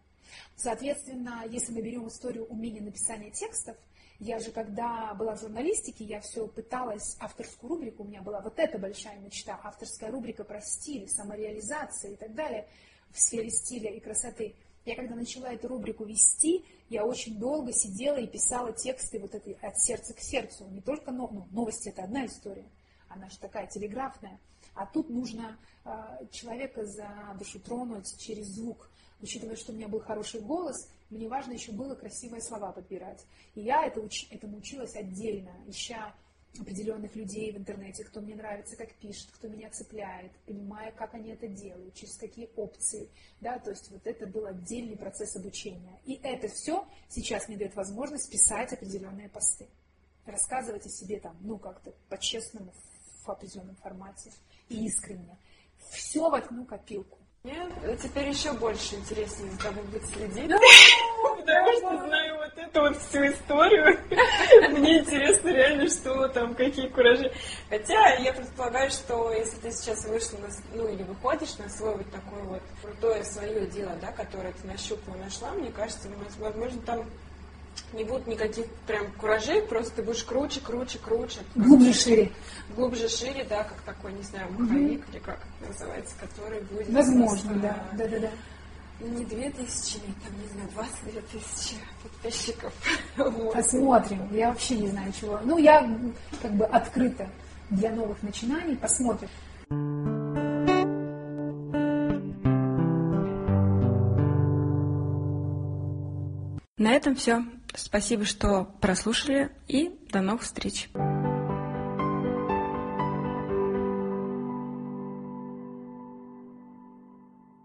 [SPEAKER 2] Соответственно, если мы берем историю умения написания текстов, я же, когда была в журналистике, я все пыталась, авторскую рубрику, у меня была вот эта большая мечта, авторская рубрика про стиль, самореализация и так далее в сфере стиля и красоты. Я когда начала эту рубрику вести, я очень долго сидела и писала тексты вот этой от сердца к сердцу. Не только ну, новости, это одна история, она же такая телеграфная. А тут нужно э, человека за душу тронуть через звук. Учитывая, что у меня был хороший голос, мне важно еще было красивые слова подбирать. И я это уч, этому училась отдельно, ища определенных людей в интернете, кто мне нравится, как пишет, кто меня цепляет, понимая, как они это делают, через какие опции. Да, то есть вот это был отдельный процесс обучения. И это все сейчас мне дает возможность писать определенные посты. Рассказывать о себе там, ну, как-то по-честному, в определенном формате и искренне. Все в одну копилку.
[SPEAKER 1] Мне теперь еще больше интереснее за тобой будет следить. Потому что знаю вот эту вот всю историю. Мне интересно реально, что там, какие куражи. Хотя я предполагаю, что если ты сейчас вышла, на, ну или выходишь на свой вот такое вот крутое свое дело, да, которое ты нащупала, нашла, мне кажется, возможно, там не будет никаких прям куражей, просто ты будешь круче, круче, круче.
[SPEAKER 2] Глубже, шире.
[SPEAKER 1] Глубже, шире, да, как такой, не знаю, маховик угу. или как это называется, который будет...
[SPEAKER 2] Возможно, да, да, да, да.
[SPEAKER 1] Не две тысячи, там, не знаю, двадцать две тысячи подписчиков.
[SPEAKER 2] Посмотрим. Я вообще не знаю чего. Ну, я как бы открыта для новых начинаний. Посмотрим.
[SPEAKER 1] На этом все. Спасибо, что прослушали, и до новых встреч.